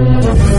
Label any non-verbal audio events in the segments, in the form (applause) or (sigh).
Ja,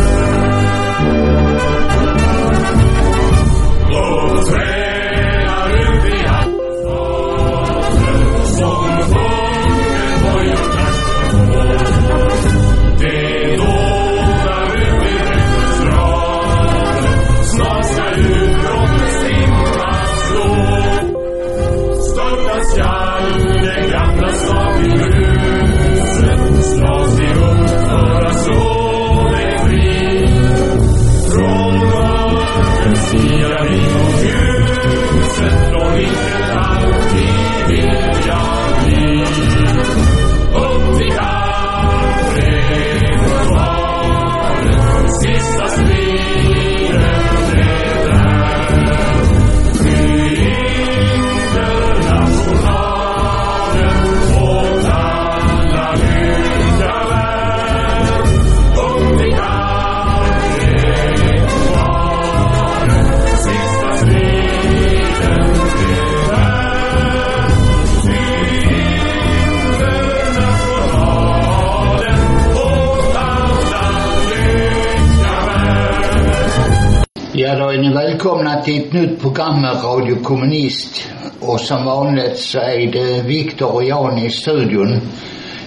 program med Radio Kommunist. Och som vanligt så är det Viktor och Jan i studion.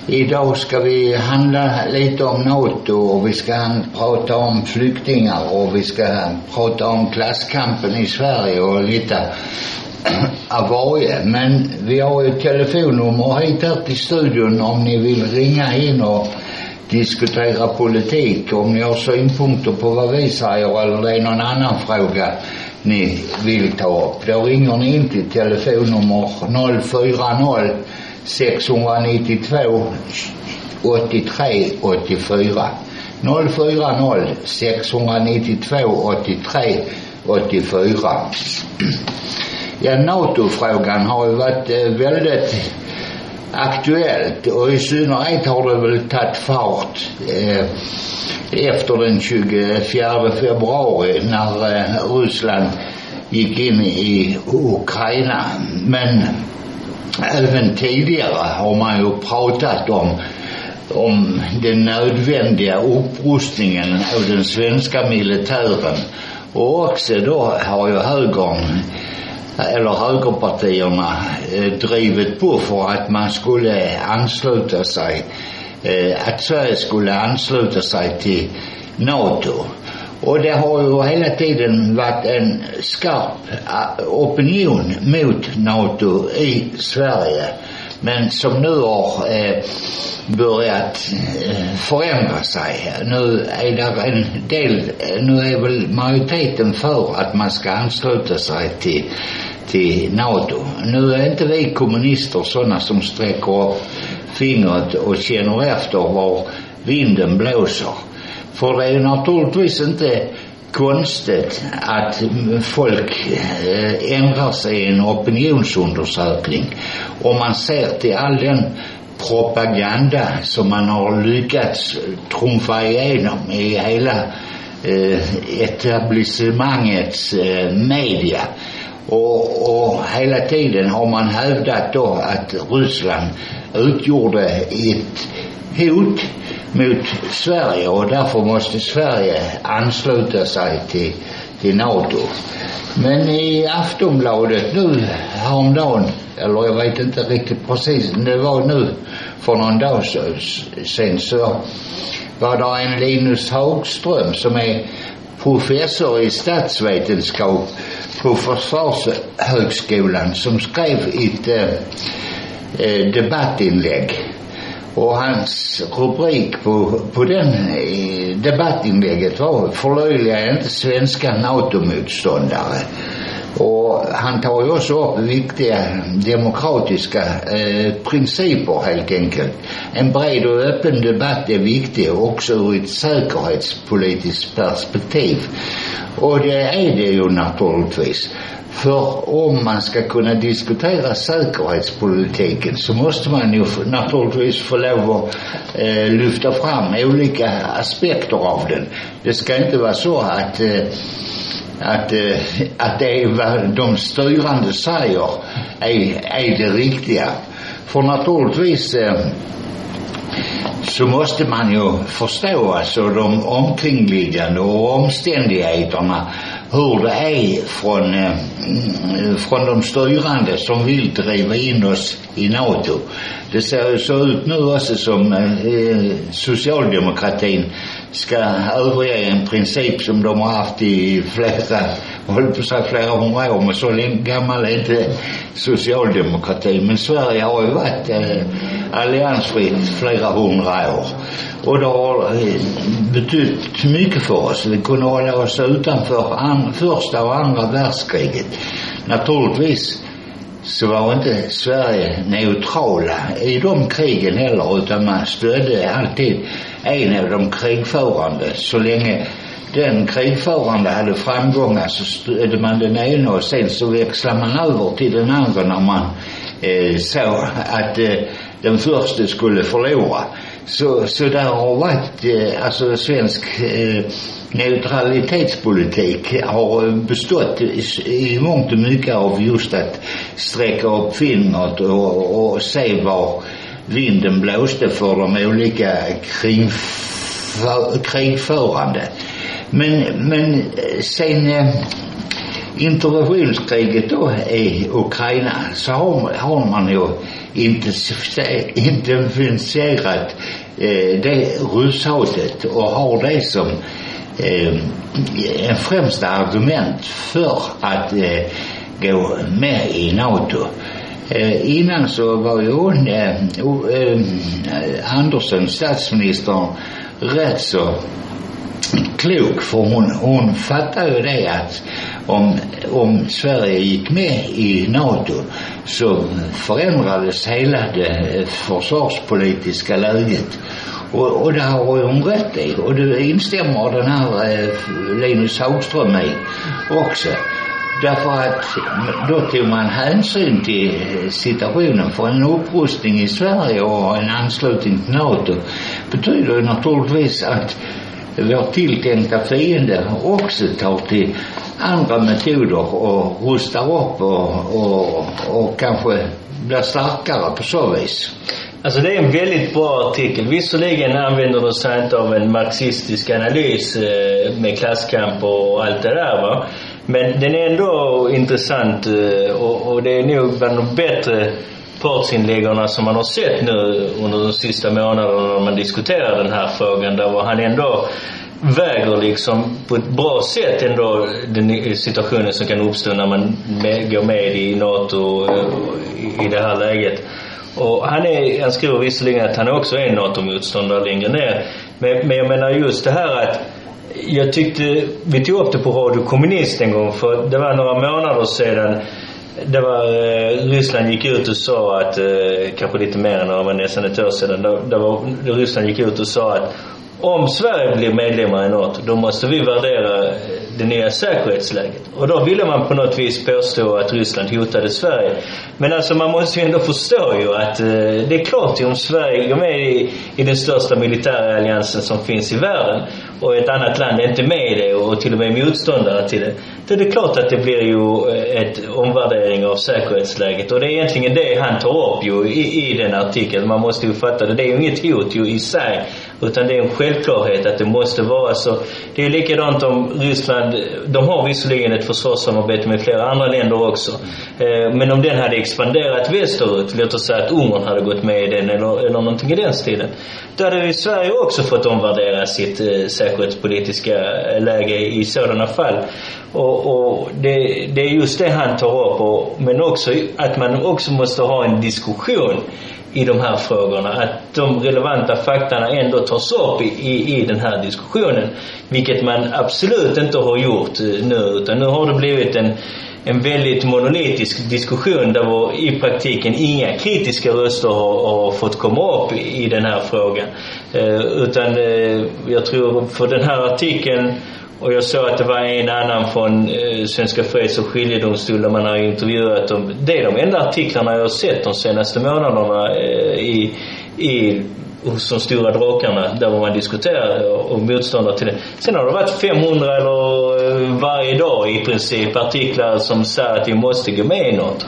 Idag ska vi handla lite om NATO och vi ska prata om flyktingar och vi ska prata om klasskampen i Sverige och lite (clears throat) av varje. Men vi har ju telefonnummer hit här till studion om ni vill ringa in och diskutera politik. Om ni har synpunkter på vad vi säger eller det är någon annan fråga ni vill ta upp. Då ringer ni in till telefonnummer 040 692 83 84. 040 692 83 84. Ja, NATO-frågan har ju varit eh, väldigt aktuellt och i synnerhet har det väl tagit fart eh, efter den 24 februari när eh, Ryssland gick in i Ukraina. Men även tidigare har man ju pratat om om den nödvändiga upprustningen av den svenska militären. Och också då har ju högern eller högerpartierna eh, drivit på för att man skulle ansluta sig, eh, att Sverige skulle ansluta sig till NATO. Och det har ju hela tiden varit en skarp eh, opinion mot NATO i Sverige. Men som nu har eh, börjat eh, förändra sig. Nu är det en del, eh, nu är väl majoriteten för att man ska ansluta sig till till NATO. Nu är inte vi kommunister sådana som sträcker upp fingret och känner efter var vinden blåser. För det är naturligtvis inte konstigt att folk eh, ändrar sig i en opinionsundersökning. Om man ser till all den propaganda som man har lyckats trumfa igenom i hela eh, etablissemangets eh, media. Och, och hela tiden har man hävdat då att Ryssland utgjorde ett hot mot Sverige och därför måste Sverige ansluta sig till, till NATO. Men i Aftonbladet nu häromdagen, eller jag vet inte riktigt precis, det var nu för någon dag sen så var det en Linus Hagström som är professor i statsvetenskap på Försvarshögskolan som skrev ett eh, eh, debattinlägg. Och hans rubrik på, på den eh, debattinlägget var förlöjliga inte svenska NATO-motståndare. Och han tar ju också upp viktiga demokratiska eh, principer helt enkelt. En bred och öppen debatt är viktig också ur ett säkerhetspolitiskt perspektiv. Och det är det ju naturligtvis. För om man ska kunna diskutera säkerhetspolitiken så måste man ju naturligtvis få lov att eh, lyfta fram olika aspekter av den. Det ska inte vara så att eh, att, eh, att det är vad de styrande säger är, är det riktiga. För naturligtvis eh, så måste man ju förstå alltså de omkringliggande och omständigheterna hur det är från, eh, mm, från de styrande som vill driva in oss i NATO. Det ser ju så ut nu också som eh, socialdemokratin ska överge en princip som de har haft i flera, håller på att säga flera hundra år, men så länge gammal är inte socialdemokratin. Men Sverige har ju varit eh, alliansfritt flera hundra år. Och det har eh, betytt mycket för oss. Vi kunde hålla oss utanför an, första och andra världskriget. Naturligtvis så var inte Sverige neutrala i de krigen heller utan man stödde alltid en av de krigförande så länge den krigförande hade framgångar så stödde man den ena och sen så växlade man över till den andra när man øh, eh, såg att eh, øh, den första skulle förlora. Så, så där har varit, eh, øh, alltså svensk eh, neutralitetspolitik har bestått i, i mångt och mycket av just att sträcka upp fingret och, och se var vinden blåste för de olika kring, krigförande. Men, men eh, sen eh, interventionskriget då i Ukraina så har, har man ju intensifierat eh, det rysshatet och har det som eh, en främsta argument för att eh, gå med i NATO. Eh, innan så var ju hon, eh, eh, Andersson, statsministern, rätt så klok för hon, hon fattar ju det att om, om Sverige gick med i NATO så förändrades hela det eh, försvarspolitiska läget. Och, och det har hon rätt i. Och det instämmer den här eh, Linus Hagström i också. Därför att då tog man hänsyn till situationen för en upprustning i Sverige och en anslutning till NATO betyder ju naturligtvis att vår tilltänkta fiende också tar till andra metoder och rustar upp och, och, och kanske blir starkare på så vis. Alltså det är en väldigt bra artikel. Visserligen använder du sig inte av en marxistisk analys eh, med klasskamp och allt det där va. Men den är ändå intressant eh, och, och det är nog bland de bättre partsinläggarna som man har sett nu under de sista månaderna när man diskuterar den här frågan. Där var han ändå väger liksom på ett bra sätt ändå den situationen som kan uppstå när man med, går med i NATO eh, i det här läget. Och han, är, han skriver visserligen att han också är NATO-motståndare längre ner. Men, men jag menar just det här att jag tyckte, vi tog upp det på Radio Kommunist en gång för det var några månader sedan det var, eh, Ryssland gick ut och sa att, eh, kanske lite mer än det var nästan ett år sedan, det, det var, Ryssland gick ut och sa att om Sverige blir medlemmar i NATO, då måste vi värdera det nya säkerhetsläget. Och då ville man på något vis påstå att Ryssland hotade Sverige. Men alltså man måste ju ändå förstå ju att eh, det är klart ju om Sverige går med i, i den största militära alliansen som finns i världen och ett annat land är inte med i det och till och med motståndare till det. Då är det klart att det blir ju ett omvärdering av säkerhetsläget. Och det är egentligen det han tar upp ju i, i den artikeln. Man måste ju fatta det. Det är ju inget hot ju i sig. Utan det är en självklarhet att det måste vara så. Det är likadant om Ryssland, de har visserligen ett försvarssamarbete med flera andra länder också. Eh, men om den hade expanderat västerut, låt oss säga att Ungern hade gått med i den eller, eller någonting i den stilen. Då hade ju Sverige också fått omvärdera sitt eh, säkerhetspolitiska läge i sådana fall. Och, och det, det, är just det han tar upp. Och, men också att man också måste ha en diskussion i de här frågorna. Att de relevanta faktorna ändå tas upp i, i, i den här diskussionen. Vilket man absolut inte har gjort eh, nu. Utan nu har det blivit en, en väldigt monolitisk diskussion där i praktiken inga kritiska röster har, har fått komma upp i, i den här frågan. Eh, utan eh, jag tror för den här artikeln och jag såg att det var en annan från eh, Svenska Freds och skiljedomstolen man har intervjuat dem. Det är de enda artiklarna jag har sett de senaste månaderna eh, i, i hos de stora drakarna där man diskuterar och motståndare till det. Sen har det varit 500 eller eh, varje dag i princip artiklar som säger att vi måste gå med i något.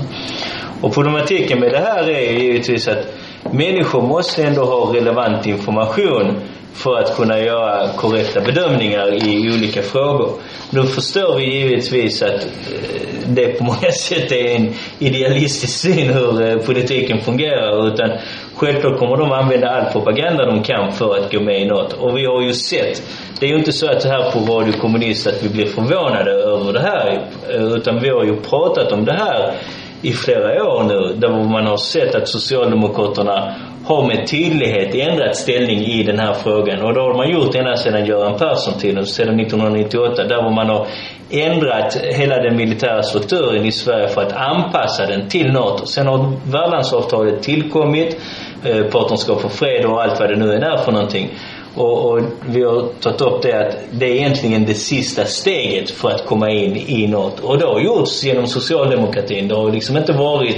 Och problematiken med det här är givetvis att människor måste ändå ha relevant information för att kunna göra korrekta bedömningar i olika frågor. Nu förstår vi givetvis att eh, det på många (laughs) sätt är en idealistisk syn hur eh, politiken fungerar utan självklart kommer de använda all propaganda de kan för att gå med i något. Och vi har ju sett, det är ju inte så att här på Radio Kommunist att vi blir förvånade över det här eh, utan vi har ju pratat om det här i flera år nu där man har sett att Socialdemokraterna har med tydlighet ändrat ställning i den här frågan. Och det har man gjort ända sedan Göran Persson-tiden, sedan 1998, där man har ändrat hela den militära strukturen i Sverige för att anpassa den till NATO. Sen har värdlandsavtalet tillkommit, eh, Partnerskap för fred och allt vad det nu är för någonting. Och, och, vi har tagit upp det att det är egentligen det sista steget för att komma in i något. Och det har gjorts genom socialdemokratin. Det har liksom inte varit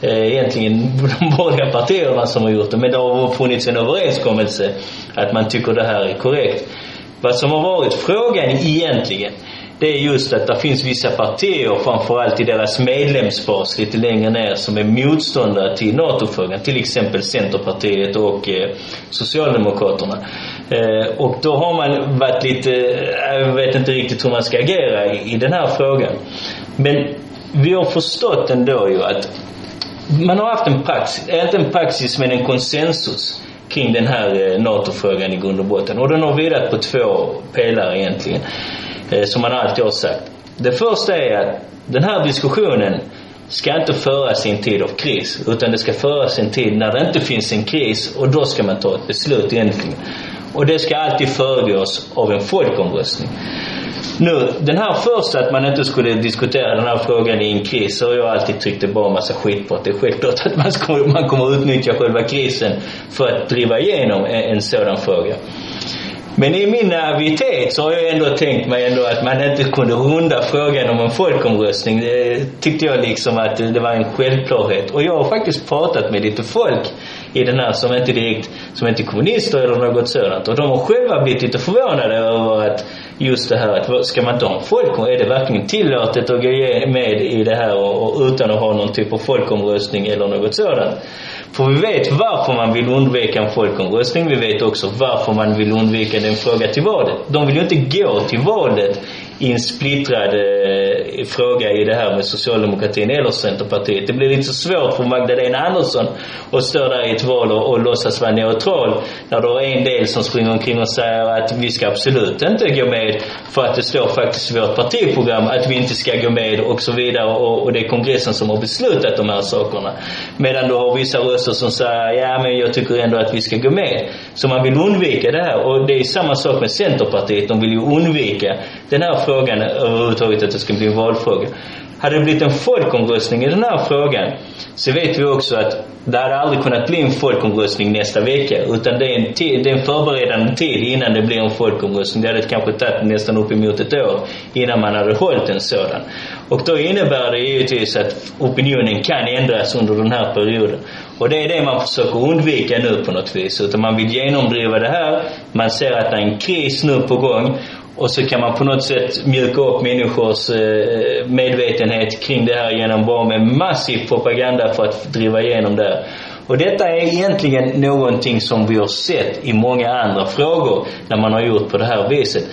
eh, egentligen de borgerliga partierna som har gjort det. Men det har funnits en överenskommelse att man tycker det här är korrekt. Vad som har varit frågan egentligen det är just att det finns vissa partier, framförallt i deras medlemsbas lite längre ner, som är motståndare till NATO-frågan. Till exempel Centerpartiet och eh, Socialdemokraterna. Eh, och då har man varit lite, eh, jag vet inte riktigt hur man ska agera i, i den här frågan. Men vi har förstått ändå ju att man har haft en praxis, inte en praxis men en konsensus kring den här eh, NATO-frågan i grund och botten. Och den har vilat på två pelare egentligen. Eh, som man alltid har sagt. Det första är att den här diskussionen ska inte föras i en tid av kris. Utan det ska föras i en tid när det inte finns en kris och då ska man ta ett beslut egentligen. Och det ska alltid föregås av en folkomröstning. Nu, den här första att man inte skulle diskutera den här frågan i en kris så har jag alltid tyckt det bara en massa skit på. Att det är självklart att man, ska, man kommer utnyttja själva krisen för att driva igenom en, en sådan fråga. Men i min naivitet så har jag ändå tänkt mig ändå att man inte kunde runda frågan om en folkomröstning. Det tyckte jag liksom att det var en självklarhet. Och jag har faktiskt pratat med lite folk i den här som inte direkt, som inte är kommunister eller något sådant. Och de har själva blivit lite förvånade över att just det här att ska man inte ha en folkomröstning? Är det verkligen tillåtet att gå med i det här och, och utan att ha någon typ av folkomröstning eller något sådant? För vi vet varför man vill undvika en folkomröstning. Vi vet också varför man vill undvika den fråga till valet. De vill ju inte gå till valet i en splittrad eh, fråga i det här med socialdemokratin eller Centerpartiet. Det blir lite svårt för Magdalena Andersson att stå där i ett val och, och låtsas vara neutral när du har en del som springer omkring och säger att vi ska absolut inte gå med för att det står faktiskt i vårt partiprogram att vi inte ska gå med och så vidare och, och det är kongressen som har beslutat de här sakerna. Medan du har vissa röster som säger ja men jag tycker ändå att vi ska gå med. Så man vill undvika det här och det är samma sak med Centerpartiet. De vill ju undvika den här frågan eh, överhuvudtaget att det ska bli en valfråga. Hade det blivit en folkomröstning i den här frågan så vet vi också att det hade aldrig kunnat bli en folkomröstning nästa vecka. Utan det är en, tid, det är en förberedande tid innan det blir en folkomröstning. Det hade kanske tagit nästan uppemot ett år innan man hade hållit en sådan. Och då innebär det givetvis att opinionen kan ändras under den här perioden. Och det är det man försöker undvika nu på något vis. Utan man vill genomdriva det här. Man ser att det är en kris nu på gång. Och så kan man på något sätt mjuka upp människors eh, eh, medvetenhet kring det här genom bara med massiv propaganda för att driva igenom det. Och detta är egentligen någonting som vi har sett i många andra frågor när man har gjort på det här viset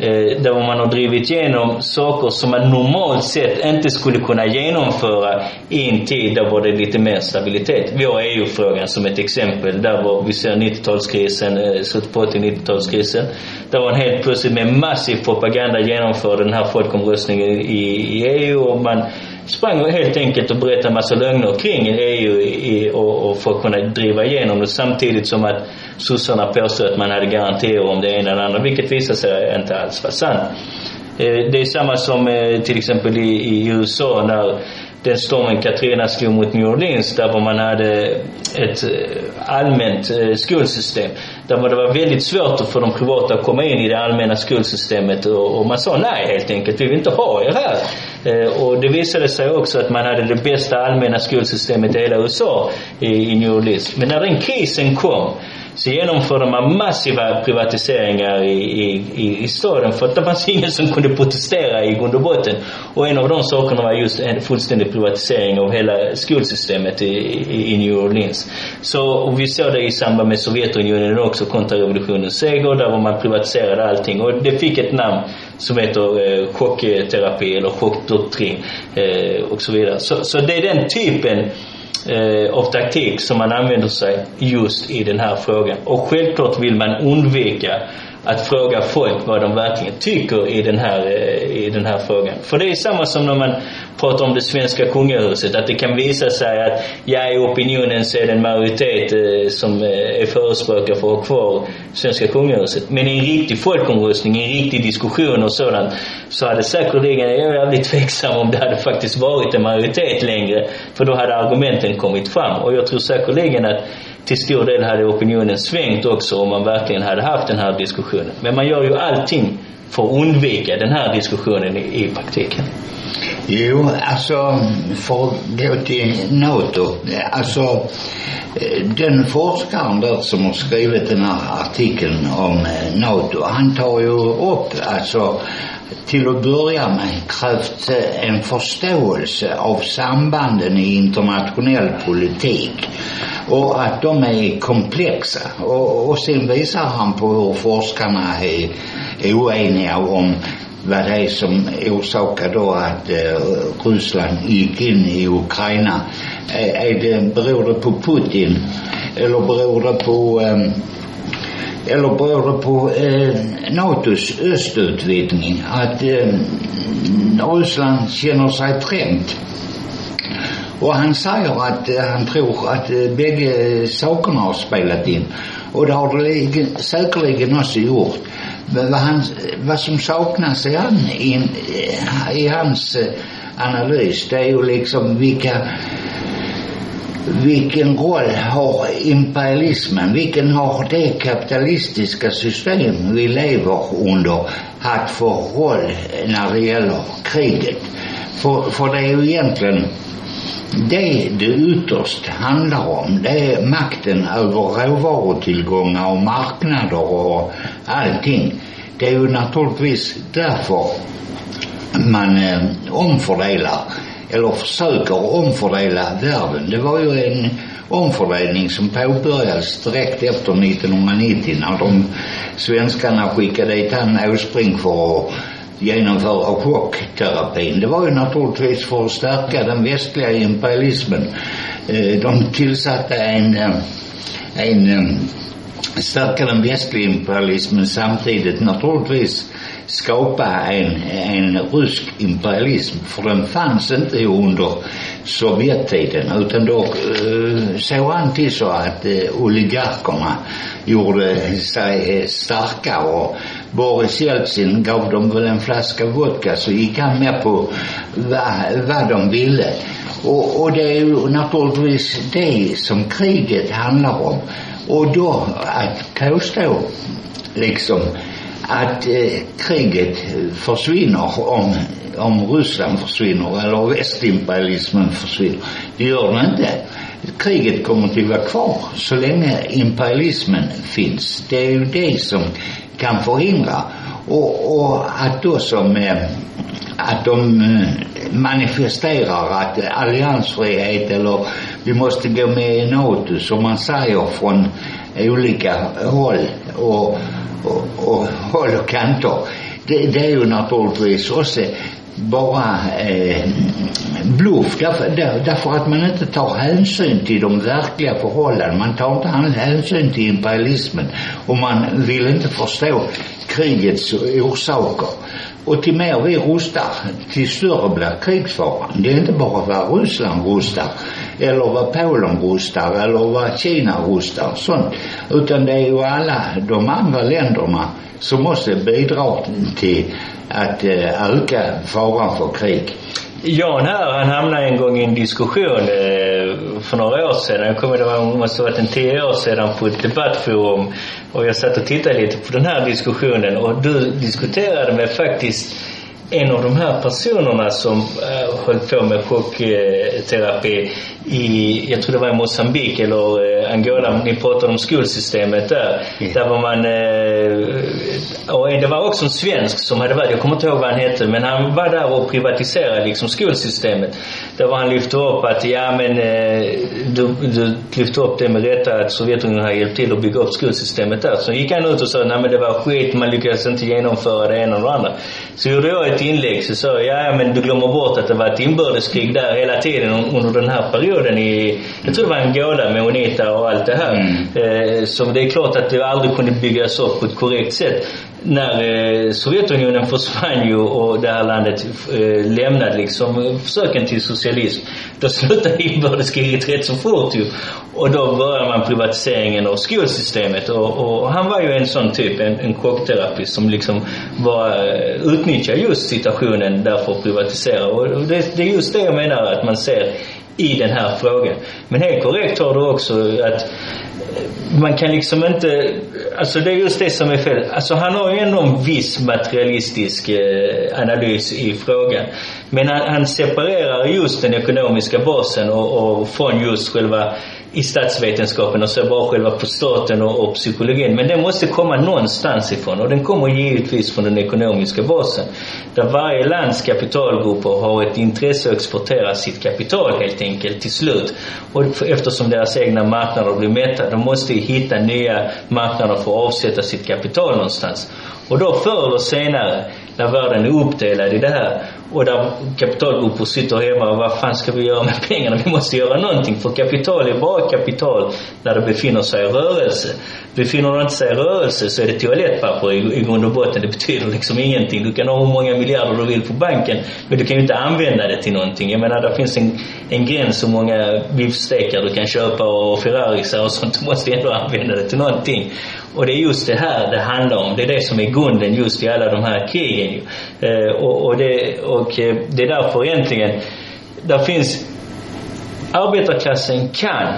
eh, där man har drivit igenom saker som man normalt sett inte skulle kunna genomföra i en tid där var det lite mer stabilitet. Vi har EU-frågan som ett exempel. Där var, vi ser 90-talskrisen, eh, slutet på 80-90-talskrisen. Där var en helt plötsligt med massiv propaganda genomförd den här folkomröstningen i, i EU och man sprang helt enkelt och berättade en massa lögner kring EU i, och, och för att kunna driva igenom det samtidigt som att sossarna påstod att man hade garantier om det ena eller andra, vilket visade sig inte alls vara sant. Eh, det är samma som eh, till exempel i, i USA när den stormen Katrina slog mot New Orleans där man hade ett eh, allmänt eh, skolsystem. Där det var väldigt svårt för de privata att komma in i det allmänna skolsystemet och, man sa nej helt enkelt, vi vill inte ha er här. Eh, och det visade sig också att man hade det bästa allmänna skolsystemet i hela USA i New Orleans. Men när den krisen kom så genomförde man massiva privatiseringar i, i, i, staden för att det fanns ingen som kunde protestera i grund och botten. Och en av de sakerna var just en fullständig privatisering av hela skolsystemet i, i, i New Orleans. Så och vi såg det i samband med Sovjetunionen också, kontrarevolutionens seger, där man privatiserade allting. Och det fick ett namn som heter eh, chockterapi eller chockdoktrin eh, och så vidare. Så, så det är den typen eh, av taktik som man använder sig just i den här frågan. Och självklart vill man undvika att fråga folk vad de verkligen tycker i den här, eh, i den här frågan. För det är samma som när man pratar om det svenska kungahuset. Att det kan visa sig att, ja i opinionen så är det en majoritet eh, som eh, är förespråkare för att ha kvar svenska kungahuset. Men i en riktig folkomröstning, i en riktig diskussion och sådant, så hade säkerligen, jag är jävligt (laughs) tveksam om det hade faktiskt varit en majoritet längre. För då hade argumenten kommit fram. Och jag tror säkerligen att till stor del hade opinionen svängt också om man verkligen hade haft den här diskussionen. Men man gör ju allting för att undvika den här diskussionen i, i praktiken. Jo, alltså för att gå till NATO. Alltså eh, den forskaren där som har skrivit den här artikeln om eh, NATO, han tar ju upp alltså till att börja med krävt eh, en förståelse av sambanden i internationell politik och att de är komplexa. Och, och sen visar han på hur forskarna är, oeniga om vad det är som orsakar då att eh, Ryssland gick in i Ukraina. Eh, är det, beror det på Putin eller beror det på eh, eller beror det på eh, NATOs östutvidgning att eh, Ryssland känner sig trängt och han säger att eh, han tror att eh, bägge sakerna har spelat in. Och det har det säkerligen också gjort. Men vad, han, vad som saknas i, han, i, i hans eh, analys det är ju liksom vilka vilken roll har imperialismen, vilken har det kapitalistiska system vi lever under haft för roll när det gäller kriget? För, för det är ju egentligen det det ytterst handlar om det är makten över råvarutillgångar och marknader och allting. Det är ju naturligtvis därför man eh, omfördelar eller försöker omfördela världen. Det var ju en omfördelning som påbörjades direkt efter 1990 när de svenskarna skickade dit han Åsbrink för att genomföra chockterapin. Det var ju naturligtvis för att stärka den västliga imperialismen. Eh, de tillsatte en, eh, en eh, stärka den västliga imperialismen samtidigt naturligtvis skapa en, en rysk imperialism. För den fanns inte under Sovjettiden utan då eh, såg han till så att eh, oligarkerna gjorde sig eh, starka och Boris Jeltsin gav dem väl en flaska vodka så gick han med på vad, vad de ville. Och, och det är ju naturligtvis det som kriget handlar om. Och då att påstå liksom att eh, kriget försvinner om, om Ryssland försvinner eller västimperialismen försvinner. Det gör det inte. Kriget kommer att vara kvar så länge imperialismen finns. Det är ju det som kan förhindra. Och, och att då som eh, att de eh, manifesterar att alliansfrihet eller vi måste gå med i NATO som man säger från olika håll och och, och håll och kanter. Det, det är ju naturligtvis också bara eh, bluff därför, där, därför att man inte tar hänsyn till de verkliga förhållandena. Man tar inte hänsyn till imperialismen och man vill inte förstå krigets orsaker. Och till mer vi rustar, till större blir krigsfaran. Det är inte bara vad Ryssland rustar eller vad Polen rustar eller vad Kina rustar sånt. Utan det är ju alla de andra länderna som måste bidra till att eh, öka faran för krig. Jan här, han hamnade en gång i en diskussion eh, för några år sedan. Jag kommer ihåg, det måste ha varit en tio år sedan på ett debattforum. Och jag satt och tittade lite på den här diskussionen och du diskuterade med faktiskt en av de här personerna som äh, höll på med chockterapi i, jag tror det var i Mosambik eller äh, Angola, ni pratade om skolsystemet där. Mm. Där var man, äh, och det var också en svensk som hade varit, jag kommer inte ihåg vad han hette, men han var där och privatiserade liksom skolsystemet. Där var han lyfte upp att, ja men du, du lyfte upp det med rätta att Sovjetunionen har hjälpt till att bygga upp skolsystemet där. Så gick han ut och sa, nej men det var skit, man lyckades inte genomföra det ena och det andra. Så gjorde jag ett inlägg så sa jag, ja men du glömmer bort att det var ett inbördeskrig där hela tiden under den här perioden i, jag tror det var Angola med Unita och allt det här. Mm. Eh, så det är klart att det aldrig kunde byggas upp på ett korrekt sätt när eh, Sovjetunionen försvann ju och det här landet eh, lämnade liksom eh, försöken till socialism. Då slutade inbördeskriget rätt så fort ju. Och då började man privatiseringen av skolsystemet och, och han var ju en sån typ, en, en chockterapeut som liksom var, utnyttjade just situationen därför att privatisera. Och det, det är just det jag menar att man ser i den här frågan. Men helt korrekt har du också att eh, man kan liksom inte, alltså det är just det som är fel. Alltså han har ju ändå en viss materialistisk eh, analys i frågan. Men han, han separerar just den ekonomiska basen och, och från just själva i statsvetenskapen och så bara själva på staten och, och psykologin. Men den måste komma någonstans ifrån och den kommer givetvis från den ekonomiska basen. Där varje lands kapitalgrupper har ett intresse att exportera sitt kapital helt enkelt till slut. Och eftersom deras egna marknader blir mätta, de måste hitta nya marknader för att avsätta sitt kapital någonstans. Och då förr eller senare, när världen är uppdelad i det här och där kapitalgrupper sitter hemma och vad fan ska vi göra med pengarna? Vi måste göra någonting för kapital är bara kapital när det befinner sig i rörelse. Befinner det inte sig i rörelse så är det toalettpapper i, i grund och botten. Det betyder liksom ingenting. Du kan ha hur många miljarder du vill på banken men du kan ju inte använda det till någonting. Jag menar det finns en, en gräns hur många biffstekar du kan köpa och Ferrarisar och sånt. Du måste ändå använda det till någonting. Och det är just det här det handlar om. Det är det som är grunden just i alla de här krigen. Eh, och, och, det, och eh, det är därför egentligen, där finns, arbetarklassen kan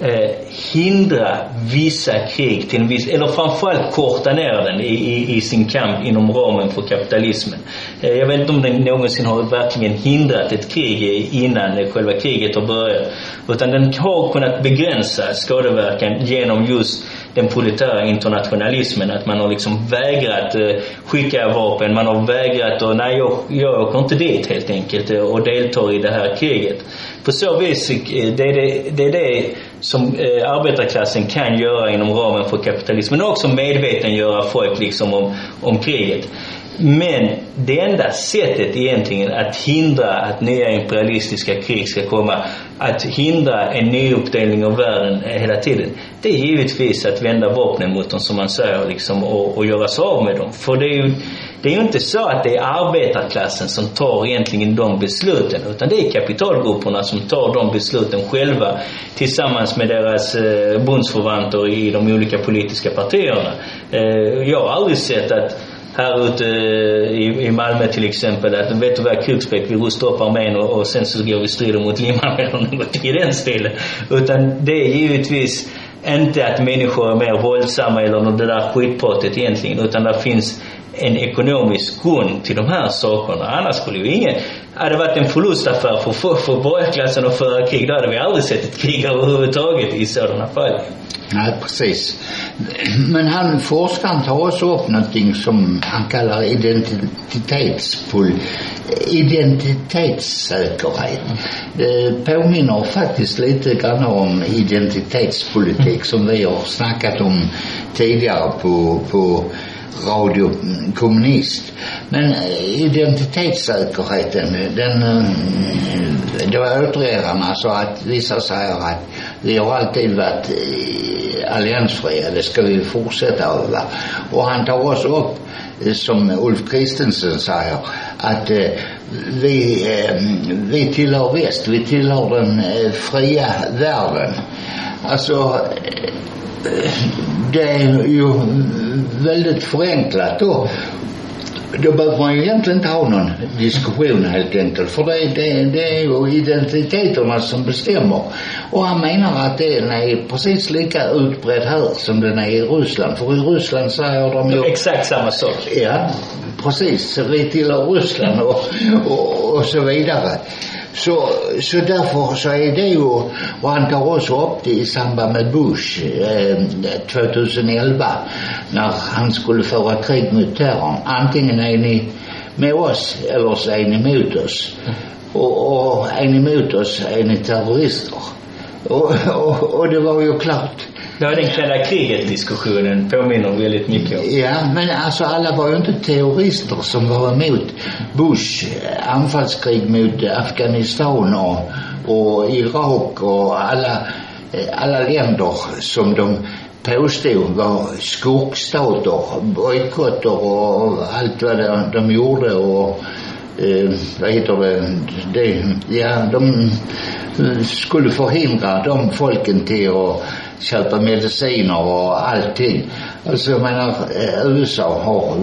eh, hindra vissa krig till en viss, eller framförallt korta ner den i, i, i sin kamp inom ramen för kapitalismen. Eh, jag vet inte om den någonsin har verkligen hindrat ett krig innan eh, själva kriget har börjat. Utan den har kunnat begränsa skadeverkan genom just den proletära internationalismen. Att man har liksom vägrat eh, skicka vapen. Man har vägrat och nej jag, jag åker inte dit helt enkelt eh, och deltar i det här kriget. På så vis, eh, det är det, det, är det som eh, arbetarklassen kan göra inom ramen för kapitalismen och också medvetengöra folk liksom om, om kriget. Men det enda sättet egentligen att hindra att nya imperialistiska krig ska komma, att hindra en nyuppdelning av världen hela tiden, det är givetvis att vända vapnen mot dem som man säger liksom och, och göra sig av med dem. För det är ju det är ju inte så att det är arbetarklassen som tar egentligen de besluten utan det är kapitalgrupperna som tar de besluten själva tillsammans med deras eh, bundsförvanter i de olika politiska partierna. Eh, jag har aldrig sett att här ute eh, i, i Malmö till exempel att vet du vad Kuksbäck, vi rustar upp armén och, och sen så går vi strider mot Limhamn eller något i den stilen. Utan det är givetvis inte att människor är mer våldsamma eller något det där skitpratet egentligen utan det finns en ekonomisk grund till de här sakerna. Annars skulle ju ingen, hade det varit en förlustaffär för, för, för borgarklassen att föra krig, då hade vi aldrig sett ett krig överhuvudtaget i sådana fall. Nej, precis. Men han, forskaren tar också upp någonting som han kallar identitetspol identitetssäkerhet. Det påminner faktiskt lite grann om identitetspolitik som vi har snackat om tidigare på, på Radio Kommunist. Men eh, identitetssäkerheten, den, då återger han alltså att vissa säger att vi har alltid varit alliansfria, det ska vi fortsätta att vara. Och han tar också upp, eh, som Ulf Kristensen säger, att eh, vi, eh, vi tillhör väst, vi tillhör den eh, fria världen. Alltså eh, det är ju väldigt förenklat då. Då behöver man ju egentligen inte ha någon diskussion helt enkelt. För det, det, det är ju identiteterna som bestämmer. Och han menar att den är precis lika utbredd här som den är i Ryssland. För i Ryssland säger de ju... Exakt samma sak. Ja, precis, vi tillhör Ryssland och, och, och så vidare. Så, så därför så är det ju, och han tar också upp det i samband med Bush eh, 2011 när han skulle föra krig mot terrorn. Antingen är ni med oss eller så är ni mot oss. Och, och är ni mot oss är ni terrorister. Och, och, och det var ju klart. Det var den kalla kriget-diskussionen påminner väldigt mycket om. Ja, men alltså alla var ju inte terrorister som var emot Bush eh, anfallskrig mot Afghanistan och, och Irak och alla, eh, alla länder som de påstod var skurkstater, bojkotter och allt vad de, de gjorde och eh, vad heter det, det, ja de eh, skulle förhindra de folken till att köpa mediciner och allting. Alltså jag menar USA har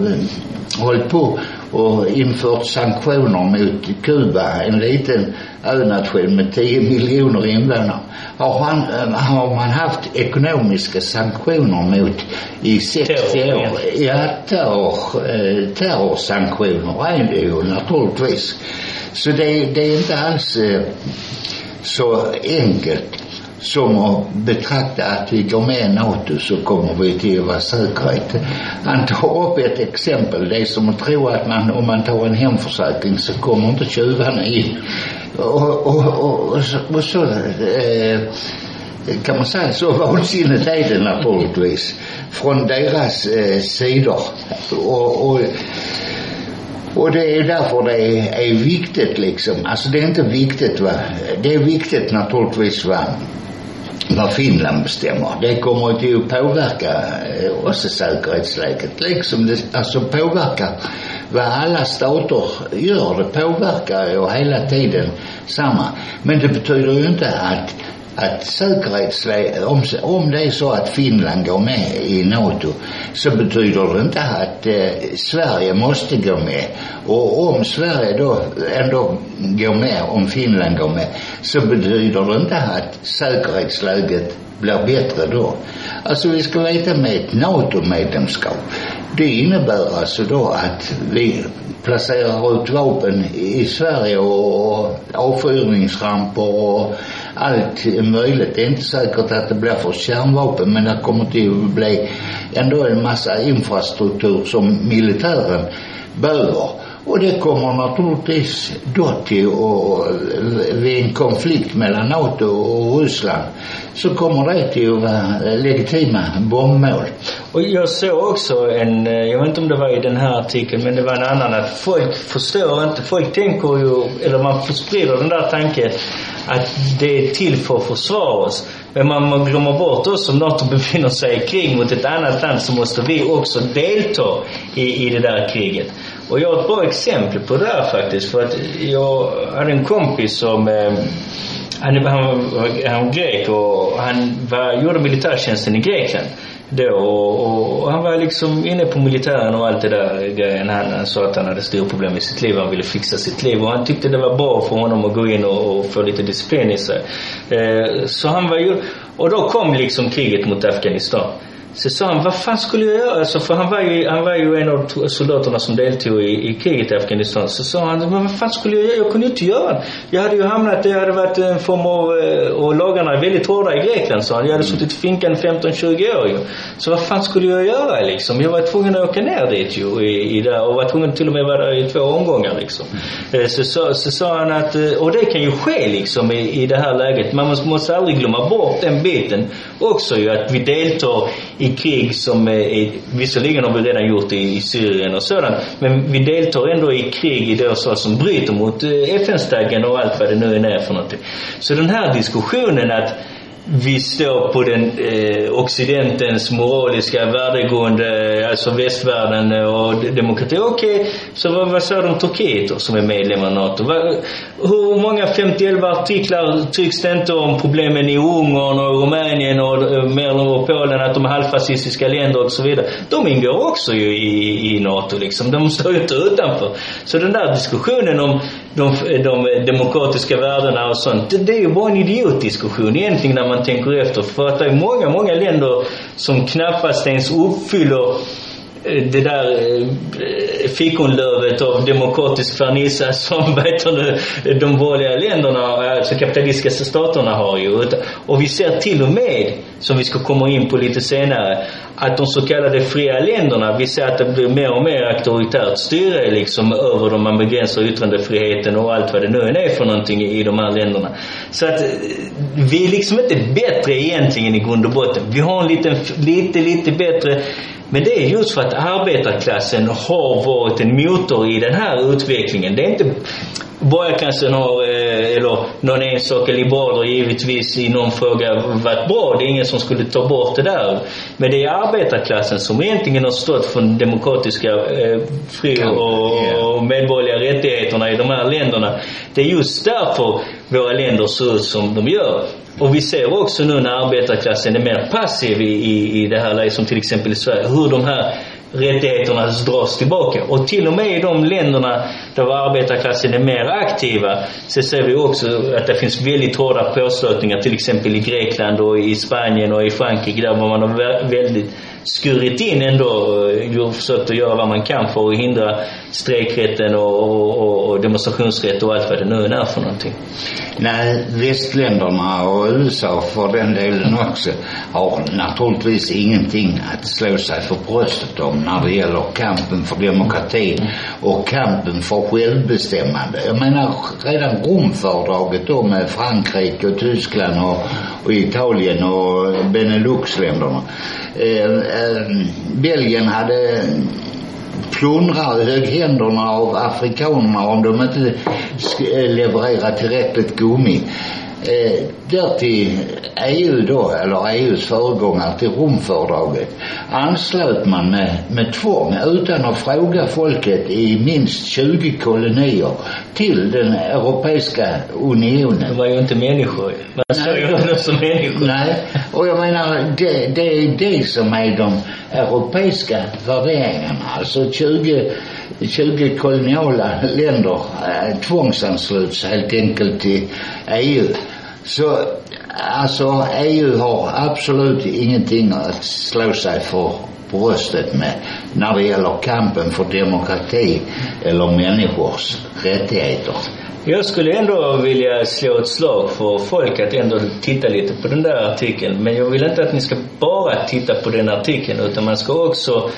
hållit på och infört sanktioner mot Kuba, en liten önation med 10 (laughs) miljoner invånare. Har, han, har man haft ekonomiska sanktioner mot i sex år? Ja, terror, eh, terrorsanktioner är det ju naturligtvis. Så det, det är inte alls eh, så enkelt som att betrakta att vi går med i NATO så kommer vi till att vara säkerhet. Han tar upp ett exempel. Det är som att tro att man, om man tar en hemförsäkring så kommer inte tjuvarna in. Och, och, och, och så, och så eh, kan man säga så vansinnigt är det naturligtvis från deras eh, sidor. Och, och och det är därför det är, är viktigt liksom. Alltså det är inte viktigt va. Det är viktigt naturligtvis va vad Finland bestämmer. Det kommer ju att påverka också säkerhetsläget. Liksom det alltså påverkar vad alla stater gör. Det påverkar ju hela tiden samma. Men det betyder ju inte att att säkerhetsläget, eh, om, om det är så att Finland går med i NATO så betyder det inte att eh, Sverige måste gå med. Och om Sverige då ändå går med, om Finland går med, så betyder det inte att säkerhetsläget blir bättre då. Alltså vi ska veta med ett NATO-medlemskap, det innebär alltså då att vi placerar ut vapen i Sverige och avfyrningsramper och allt möjligt. Det är inte säkert att det blir för kärnvapen men det kommer till att bli ändå en massa infrastruktur som militären behöver. Och det kommer naturligtvis då till att vid en konflikt mellan NATO och Ryssland så kommer det till att vara legitima bombmål. Och jag såg också en, jag vet inte om det var i den här artikeln, men det var en annan att folk förstår inte, folk tänker ju, eller man sprider den där tanken att det är till för att försvara oss. Men man, glömmer bort oss om NATO befinner sig i krig mot ett annat land så måste vi också delta i, i det där kriget. Och jag har ett bra exempel på det här faktiskt. För att jag hade en kompis som eh, han, han, han var grek och han var, gjorde militärtjänsten i Grekland då och, och, och, han var liksom inne på militären och allt det där grejen. Han, han sa att han hade stora problem i sitt liv. Han ville fixa sitt liv och han tyckte det var bra för honom att gå in och, och få lite disciplin i sig. Eh, så han var ju, och då kom liksom kriget mot Afghanistan. Så sa han, vad fan skulle jag göra? Alltså, för han var ju, han var ju en av soldaterna som deltog i, i kriget i Afghanistan. Så sa han, men vad fan skulle jag göra? Jag kunde ju inte göra det. Jag hade ju hamnat, jag hade varit en form av, eh, och lagarna är väldigt hårda i Grekland sa han. Jag hade suttit i finkan 15-20 år ju. Så vad fan skulle jag göra liksom? Jag var tvungen att åka ner dit ju i, i där och var tvungen till och med vara där i två omgångar liksom. Eh, så, så, så sa han att, eh, och det kan ju ske liksom i, i det här läget. Man måste, måste aldrig glömma bort den biten också ju, att vi deltar i i krig som är, visserligen har vi redan gjort det i Syrien och sådant, men vi deltar ändå i krig i det så som bryter mot eh, FN-stadgan och allt vad det nu är för någonting. Så den här diskussionen att vi står på den eh, occidentens moraliska värdegrund, eh, alltså västvärlden eh, och demokrati. Okej, okay. så vad, vad sa de Turkiet då, som är medlem av NATO? Va, hur många 51 artiklar tycks det inte om problemen i Ungern och Rumänien och eh, mer och Polen, att de är halvfascistiska länder och så vidare. De ingår också ju i, i NATO liksom. De står ju inte utanför. Så den där diskussionen om de, de demokratiska värdena och sånt, det, det är ju bara en idiotdiskussion egentligen när man tänker efter. För att det är många, många länder som knappast ens uppfyller eh, det där eh, fikonlövet av demokratisk fernissa (laughs) som vet du, de borgerliga länderna, eh, alltså kapitalistiska staterna har ju. Och vi ser till och med, som vi ska komma in på lite senare, att de så kallade fria länderna, vi ser att det blir mer och mer auktoritärt styre liksom över dem. Man begränsar yttrandefriheten och allt vad det nu än är för någonting i de här länderna. Så att eh, vi är liksom inte bättre egentligen i grund och botten. Vi har en liten, lite, lite bättre men det är just för att arbetarklassen har varit en motor i den här utvecklingen. Det är inte borgarklassen har, eh, eller någon enstaka liberaler givetvis i någon fråga varit bra. Det är ingen som skulle ta bort det där. Men det är arbetarklassen som egentligen har stått för de demokratiska eh, fri och, och medborgerliga rättigheterna i de här länderna. Det är just därför våra länder ser ut som de gör. Och vi ser också nu när arbetarklassen är mer passiv i, i, i det här läget, som till exempel i Sverige, hur de här rättigheterna dras tillbaka. Och till och med i de länderna där arbetarklassen är mer aktiva så ser vi också att det finns väldigt hårda påstötningar, till exempel i Grekland och i Spanien och i Frankrike där man har väldigt skurit in ändå, eh, och försökt att göra vad man kan för att hindra strejkrätten och, och, och demonstrationsrätt och allt vad det nu är för någonting. Nej, västländerna och USA för den delen också har naturligtvis ingenting att slå sig för bröstet om när det gäller kampen för demokrati och kampen för självbestämmande. Jag menar redan Romfördraget då med Frankrike och Tyskland och, och Italien och Beneluxländerna eh, eh, Belgien hade plundrar höghänderna av afrikanerna om de inte eh, levererar tillräckligt gummi. Eh, därtill EU då, eller EUs föregångare till Romfördraget, anslöt man med, med tvång utan att fråga folket i minst 20 kolonier till den Europeiska unionen. De var ju inte människor. Man såg ju dem som människor. Nej, och jag menar det, det är det som är de europeiska värderingarna. Alltså 20 20 koloniala länder äh, tvångsansluts helt enkelt till EU. Så alltså EU har absolut ingenting att slå sig för bröstet med när det gäller kampen för demokrati eller människors rättigheter. Jag skulle ändå vilja slå ett slag för folk att ändå titta lite på den där artikeln. Men jag vill inte att ni ska bara titta på den artikeln utan man ska också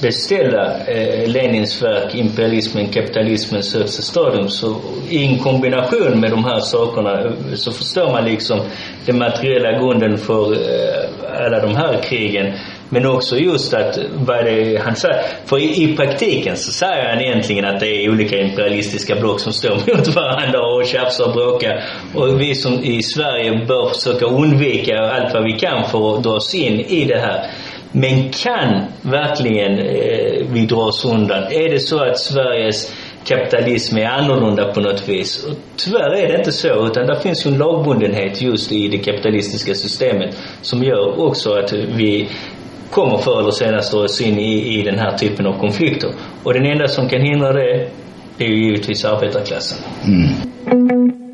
beställa eh, Lenins verk Imperialismen, kapitalismens högsta stadium. Så i en kombination med de här sakerna eh, så förstår man liksom den materiella grunden för eh, alla de här krigen. Men också just att vad det han säger. För i, i, praktiken så säger han egentligen att det är olika imperialistiska block som står (laughs) mot varandra och tjafsar och bråkar. Och vi som i Sverige bör försöka undvika allt vad vi kan för att dra oss in i det här. Men kan verkligen eh, vi dra oss undan? Är det så att Sveriges kapitalism är annorlunda på något vis? Och tyvärr är det inte så, utan det finns ju en lagbundenhet just i det kapitalistiska systemet som gör också att vi kommer förr eller senare stå oss in i, i den här typen av konflikter. Och den enda som kan hindra det är ju givetvis arbetarklassen. Mm.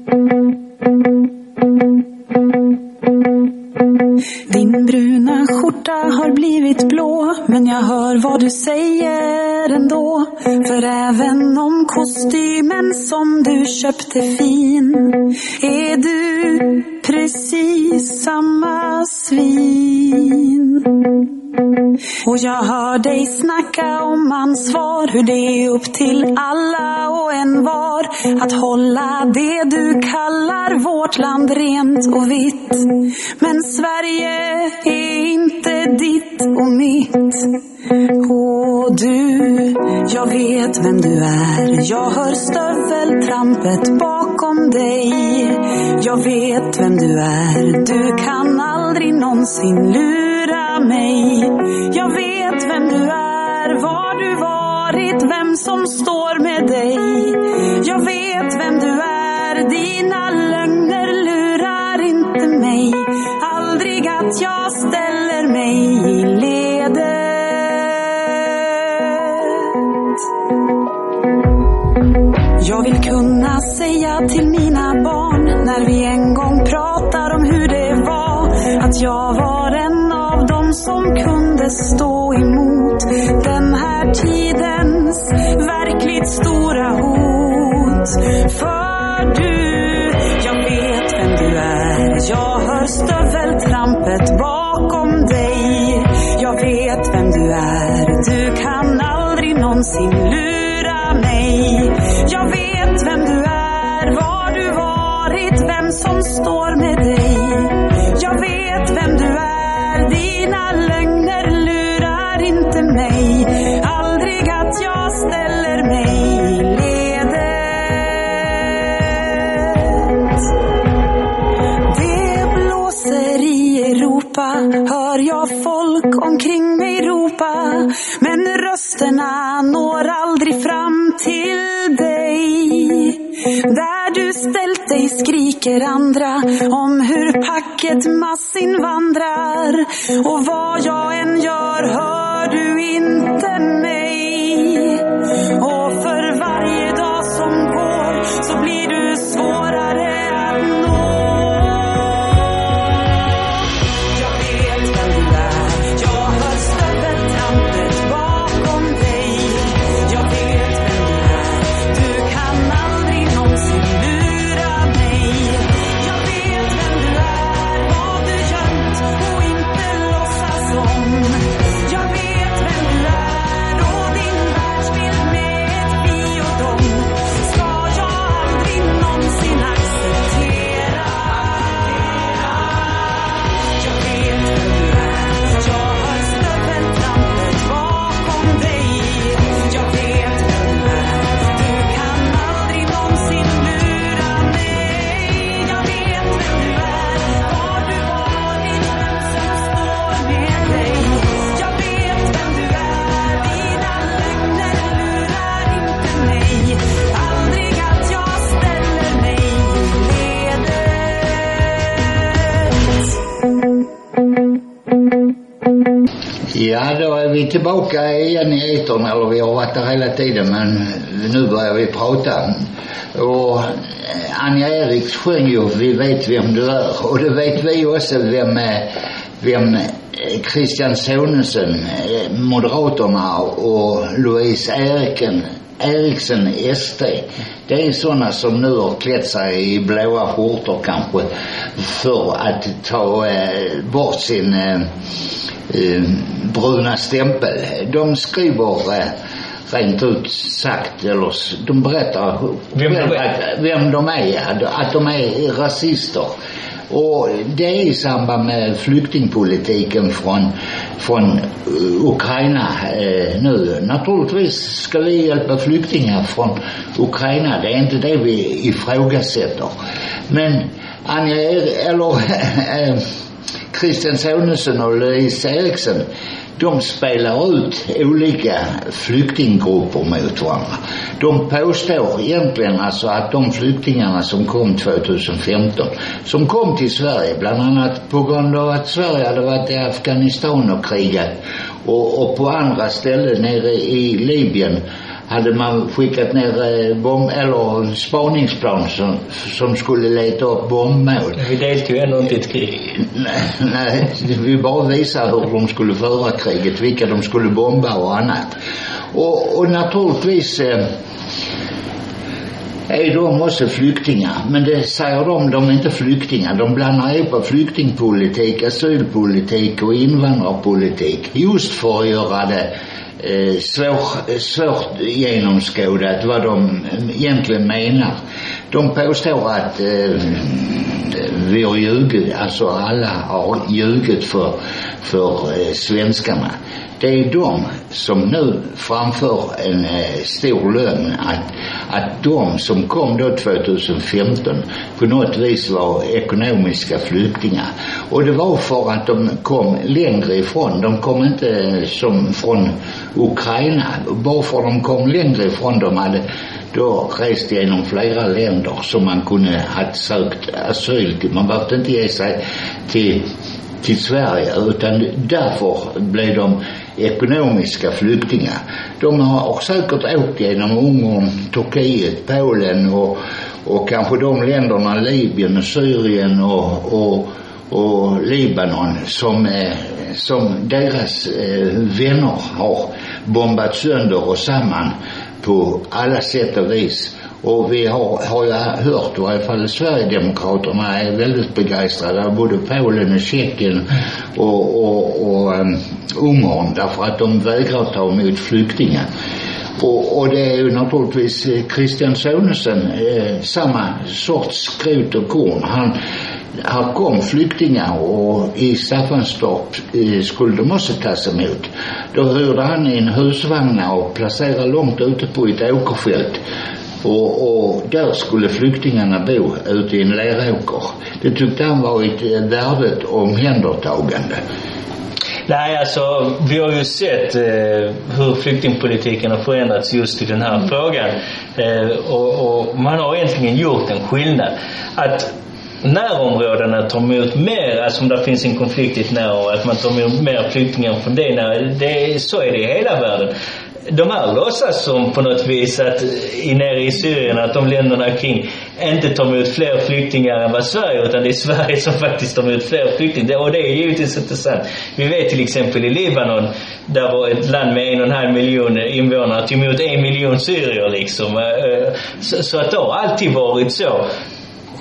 Köpte fin är du precis samma svin. Och jag hör dig snacka om ansvar, hur det är upp till alla och en var att hålla det du kallar vårt land rent och vitt. Men Sverige är inte ditt och mitt. Och du, jag vet vem du är. Jag hör livet bakom dig. Jag vet vem du är. Du kan aldrig någonsin lura mig. Jag vet vem du är, var du varit, vem som står med dig. Jag vet vem du är, dina lögner lurar inte mig. Aldrig att jag säga till mina barn när vi en gång pratar om hur det var att jag var en av dem som kunde stå emot den här tidens verkligt stora hot. För du, jag vet vem du är. Jag hör stöveltrampet bakom dig. Jag vet vem du är. Du kan aldrig någonsin lura mig. Jag vet vem dina lögner lurar inte mig. Aldrig att jag ställer mig i ledet. Det blåser i Europa, hör jag folk omkring mig ropa. Men rösterna når aldrig fram till dig. Där du ställt dig tänker andra om hur packet massinvandrar. Och vad jag än gör hör du inte mig. Tillbaka igen i etern, eller vi har varit där hela tiden, men nu börjar vi prata. Och Anja Eriks sjöng ju Vi vet vem du är, och det vet vi också vem, vem Christian Sonesen, eh, Moderaterna och Louise Eriken, Eriksen, SD. Det är sådana som nu har klätt sig i blåa skjortor kanske för att ta eh, bort sin eh, eh, bruna stämpel. De skriver eh, rent ut sagt, eller de berättar Vem de är. att, vem de är, att, att de är rasister. Och det är i samband med flyktingpolitiken från, från eh, Ukraina eh, nu. Naturligtvis ska vi hjälpa flyktingar från Ukraina. Det är inte det vi ifrågasätter. Men Anja, eller (laughs) eh, Christian Sonesson och Louise Eriksson de spelar ut olika flyktinggrupper mot varandra. De påstår egentligen alltså att de flyktingarna som kom 2015, som kom till Sverige bland annat på grund av att Sverige hade varit i Afghanistan och krigat och, och på andra ställen nere i Libyen hade man skickat ner eh, bomb, eller spaningsplan som, som skulle leta upp bombmål. Vi deltog ju ändå inte i ett krig. Nej, nej, vi bara visar hur de skulle föra kriget, vilka de skulle bomba och annat. Och, och naturligtvis eh, är de också flyktingar. Men det säger de, de är inte flyktingar. De blandar ihop flyktingpolitik, asylpolitik och invandrarpolitik. Just för att göra det eh, svår, eh, svårt genomskådat vad de mm, egentligen menar. De påstår att eh, mm, vi har ljugit, alltså alla har ljugit för, för eh, svenskarna. Det är de som nu framför en eh, stor lögn att, att de som kom då 2015 på något vis var ekonomiska flyktingar. Och det var för att de kom längre ifrån. De kom inte eh, som från Ukraina. Bara för att de kom längre ifrån. De hade då rest genom flera länder som man kunde ha sökt asyl till. Man behövde inte ge sig till till Sverige utan därför blev de ekonomiska flyktingar. De har säkert åkt genom Ungern, Turkiet, Polen och, och kanske de länderna, Libyen, Syrien och, och, och Libanon som, som deras eh, vänner har bombat sönder och samman på alla sätt och vis. Och vi har, har ju hört, i varje fall Sverigedemokraterna är väldigt begeistrade av både Polen och Tjeckien och, och, och um, Ungern därför att de vägrar ta emot flyktingar. Och, och det är ju naturligtvis eh, Christian Sonesen, eh, samma sorts skrot och korn. Han, här kom flyktingar och i Staffanstorp eh, skulle de också tas emot. Då hyrde han in husvagnar och placerade långt ute på ett åkerfält. Och, och där skulle flyktingarna bo ute i en leråker. Det tyckte han var ett eh, värdigt omhändertagande. Nej, alltså vi har ju sett eh, hur flyktingpolitiken har förändrats just i den här mm. frågan. Eh, och, och, man har egentligen gjort en skillnad. Att närområdena tar emot mer, alltså om det finns en konflikt i ett närområde, att man tar emot mer flyktingar från det, det så är det i hela världen de här låtsas som på något vis att i, nere i Syrien att de länderna kring inte tar emot fler flyktingar än vad Sverige utan det är Sverige som faktiskt tar emot fler flyktingar. Och det är givetvis inte sant. Vi vet till exempel i Libanon där var ett land med en och en halv miljon invånare tog emot en miljon syrier liksom. Eh, eh, så, så att det har alltid varit så.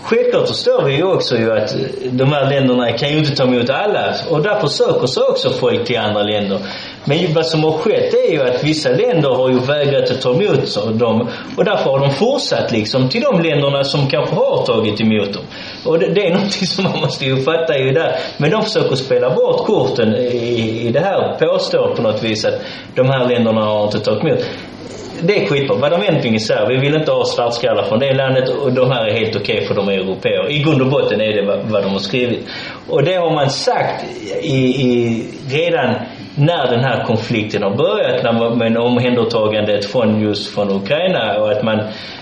Självklart förstår vi ju också ju att de här länderna kan ju inte ta emot alla och därför söker sig också folk till andra länder. Men vad som har skett är ju att vissa länder har ju vägrat att ta emot dem och därför har de fortsatt liksom till de länderna som kanske har tagit emot dem. Och det, det är (laughs) någonting som man måste ju fatta ju där. Men de försöker spela bort korten i, i det här påstår på något vis att de här länderna har inte tagit emot det är skitbra. Vad de egentligen säger, vi vill inte ha svartskallar från det landet och de här är helt okej okay för de är europeer. I grund och botten är det vad, vad de har skrivit. Och det har man sagt i, i, redan när den här konflikten har börjat, när man, omhändertagandet från just från Ukraina och att man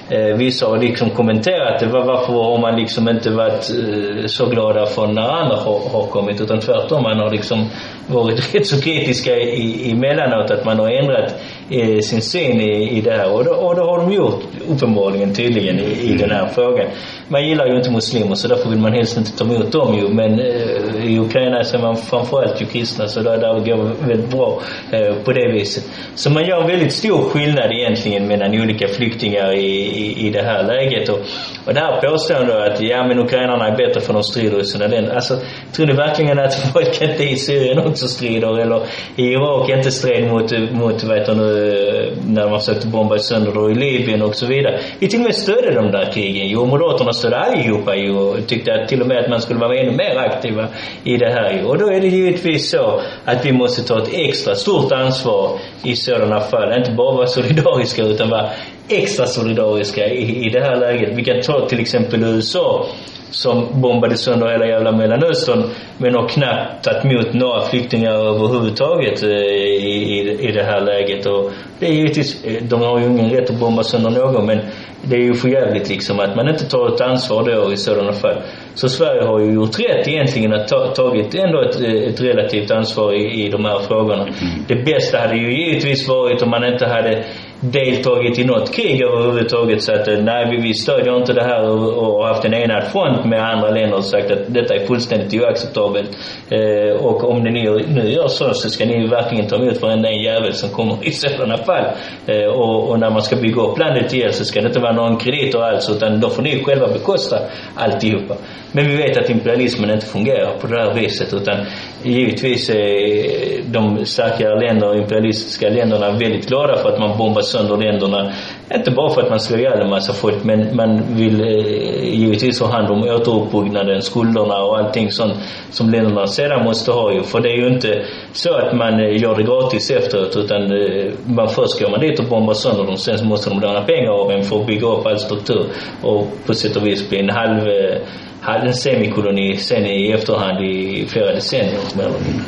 eh, vissa har liksom kommenterat det. Varför har man liksom inte varit eh, så glada från när andra har, har kommit utan tvärtom. Man har liksom varit (laughs) rätt så kritiska i, emellanåt att man har ändrat eh, sin syn i, i det här. Och det, och det har de gjort uppenbarligen tydligen i, i den här frågan. Man gillar ju inte muslimer så därför vill man helst inte ta emot dem ju. Men eh, i Ukraina så är man framförallt ju kristna så där, där går det väldigt bra eh, på det viset. Så man gör väldigt stor skillnad egentligen mellan olika flyktingar i, i, i det här läget. Och, och det här påståendet att ja men ukrainarna är bättre för de strider i sina länder. Alltså tror ni verkligen att (laughs) folk inte i Syrien också strider eller i Irak inte stred mot, mot vad heter nu, eh, när man försökte bomba sönder då i Libyen och så vidare. Vi till och med stödde de där krigen. Jo, Moderaterna stödde allihopa ju och tyckte att till och med att man skulle vara ännu mer aktiva i det här ju. Och då är det givetvis så att vi måste ta ett extra stort ansvar i sådana fall. Inte bara vara solidariska utan vara extra solidariska i, i det här läget. Vi kan ta till exempel USA som bombade sönder hela jävla Mellanöstern men har knappt tagit emot några flyktingar överhuvudtaget eh, i, i, i det här läget. Och det är givetvis, eh, de har ju ingen rätt att bomba sönder någon men det är ju för jävligt liksom att man inte tar ett ansvar då i sådana fall. Så Sverige har ju gjort rätt egentligen att ta, tagit ändå ett, ett relativt ansvar i, i de här frågorna. Mm. Det bästa hade ju givetvis varit om man inte hade deltagit i något krig överhuvudtaget så att eh, nej vi, vi stödjer inte det här och, och haft en enad front med andra länder och sagt att detta är fullständigt oacceptabelt. Eh, och om ni nu, nu gör så så ska ni verkligen ta emot varenda en jävel som kommer i sådana fall. Eh, och, och, när man ska bygga upp landet igen så ska det inte vara någon krediter alls utan då får ni själva bekosta alltihopa. Men vi vet att imperialismen inte fungerar på det här viset utan givetvis är eh, de starkare länderna imperialistiska länderna väldigt glada för att man bombar sönder länderna. Inte bara för att man slår ihjäl en massa folk men man vill eh, givetvis ha hand om återuppbyggnaden, skulderna och allting sånt som länderna sedan måste ha ju. För det är ju inte så att man eh, gör det gratis efteråt utan eh, man först går man dit och bombar sönder dem sen så måste de låna pengar av en för att bygga upp all struktur och på sätt och vis bli en halv eh, hade en semikoloni sen i efterhand i flera decennier mer eller mindre.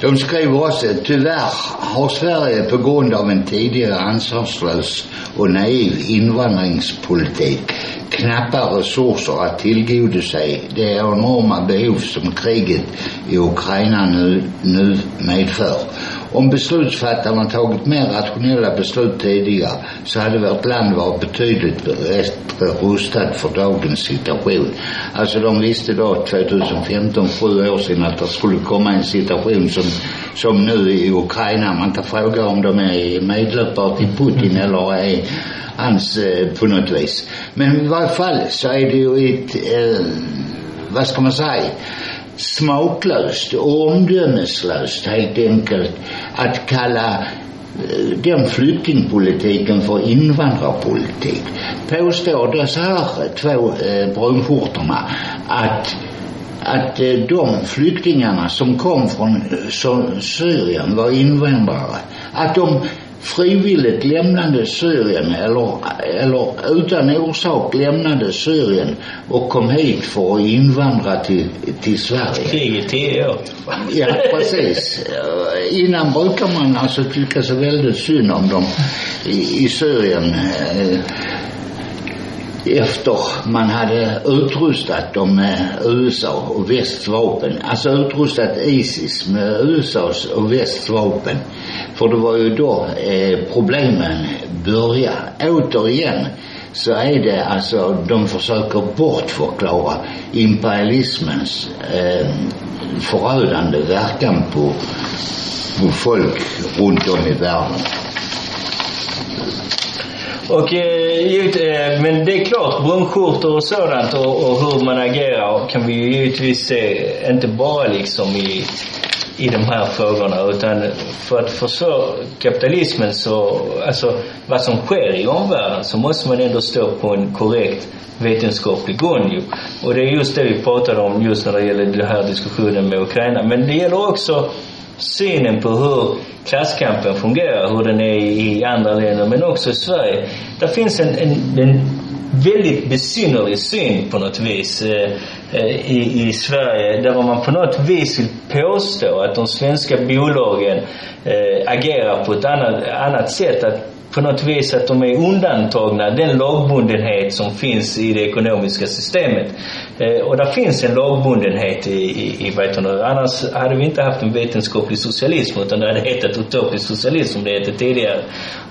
De skriver också, tyvärr har Sverige på grund av en tidigare ansvarslös och naiv invandringspolitik knappa resurser att tillgodose det enorma behov som kriget i Ukraina nu, nu medför. Om beslutsfattarna tagit mer rationella beslut tidigare så hade vårt land varit betydligt bättre rustat för dagens situation. Alltså de visste då 2015, sju år sedan att det skulle komma en situation som, som nu i Ukraina. Man kan fråga om de är medlöpare till Putin eller är hans eh, på något vis. Men i varje fall så är det ju ett, eh, vad ska man säga, smaklöst och omdömeslöst helt enkelt att kalla eh, den flyktingpolitiken för invandrarpolitik. Påstår dessa här två eh, brunskjortorna att att eh, de flyktingarna som kom från eh, Syrien var invandrare. Att de frivilligt lämnade Syrien eller, eller utan orsak lämnade Syrien och kom hit för att invandra till, till Sverige. Kriget tio år. Ja, precis. Innan brukar man alltså tycka så väldigt synd om dem i, i Syrien. Efter man hade utrustat dem med USA och västs vapen. Alltså utrustat Isis med USAs och västs vapen. För det var ju då eh, problemen började. Återigen så är det alltså, de försöker bortförklara imperialismens eh, förödande verkan på, på folk runt om i världen. Och eh, eh, men det är klart, brunskjortor och sådant och, och hur man agerar kan vi ju givetvis se, inte bara liksom i, i de här frågorna utan för att förstå kapitalismen så, alltså vad som sker i omvärlden så måste man ändå stå på en korrekt vetenskaplig grund ju. Och det är just det vi pratade om just när det gäller den här diskussionen med Ukraina. Men det gäller också synen på hur klasskampen fungerar, hur den är i andra länder men också i Sverige. Det finns en, en, en väldigt besynnerlig syn på något vis eh, eh, i, i Sverige där man på något vis vill påstå att de svenska bolagen eh, agerar på ett annat, annat sätt. Att på något vis att de är undantagna den lagbundenhet som finns i det ekonomiska systemet. Eh, och där finns en lagbundenhet i, i, i vet du, annars hade vi inte haft en vetenskaplig socialism utan det hade hetat utopisk socialism som det hette tidigare.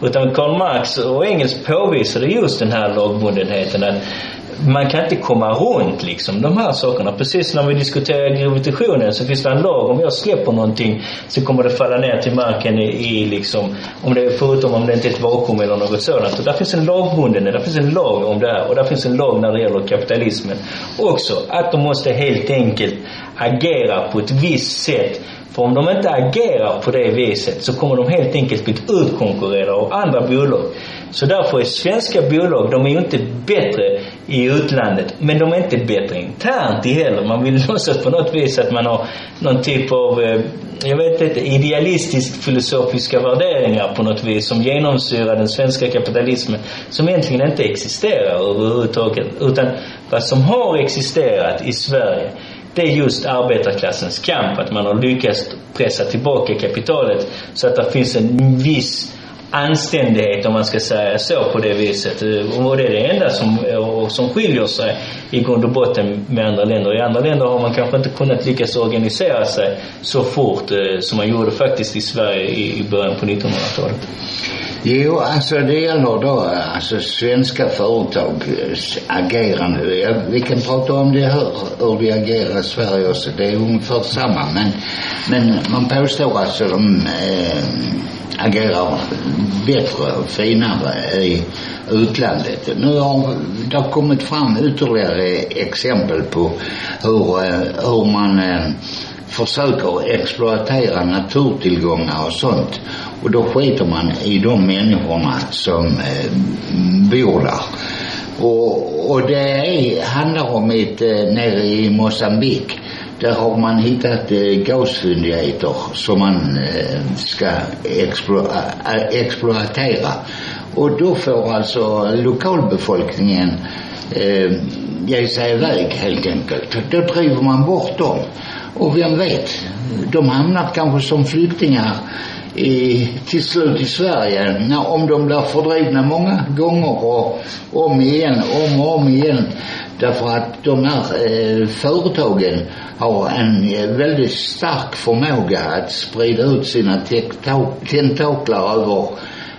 Utan Karl Marx och Engels påvisade just den här lagbundenheten att man kan inte komma runt liksom de här sakerna. Precis när vi diskuterar gravitationen så finns det en lag. Om jag släpper någonting så kommer det falla ner till marken i, i liksom, om det, förutom om det inte är ett vakuum eller något sådant. Och där finns en lagbundenhet, där finns en lag om det här. Och där finns en lag när det gäller kapitalismen. Också att de måste helt enkelt agera på ett visst sätt för om de inte agerar på det viset så kommer de helt enkelt bli utkonkurrerade av andra bolag. Så därför är svenska bolag, de är ju inte bättre i utlandet, men de är inte bättre internt heller. Man vill (laughs) låtsas på något vis att man har någon typ av, eh, jag vet inte, idealistiskt filosofiska värderingar på något vis som genomsyrar den svenska kapitalismen som egentligen inte existerar överhuvudtaget. Utan vad som har existerat i Sverige det är just arbetarklassens kamp. Att man har lyckats pressa tillbaka kapitalet så att det finns en viss anständighet om man ska säga så på det viset. Och det är det enda som, som skiljer sig i grund och botten med andra länder. I andra länder har man kanske inte kunnat lyckas organisera sig så fort eh, som man gjorde faktiskt i Sverige i början på 1900-talet. Jo, alltså det gäller då alltså svenska företags eh, agerande. Ja, vi kan prata om det här, hur de agerar i Sverige också. Det är ungefär samma. Men, men man påstår alltså de eh, agerar bättre och finare i utlandet. Nu har det kommit fram ytterligare exempel på hur, eh, hur man eh, försöker exploatera naturtillgångar och sånt. Och då skiter man i de människorna som eh, bor där. Och, och det är, handlar om ett eh, nere i Mosambik. Där har man hittat eh, gasfyndigheter som man eh, ska explo äh, exploatera. Och då får alltså lokalbefolkningen eh, ge sig iväg helt enkelt. Då driver man bort dem. Och vem vet, de hamnar kanske som flyktingar i, till slut i Sverige. När, om de blir fördrivna många gånger och om igen, om och om igen Därför att de här eh, företagen har en eh, väldigt stark förmåga att sprida ut sina tentaklar över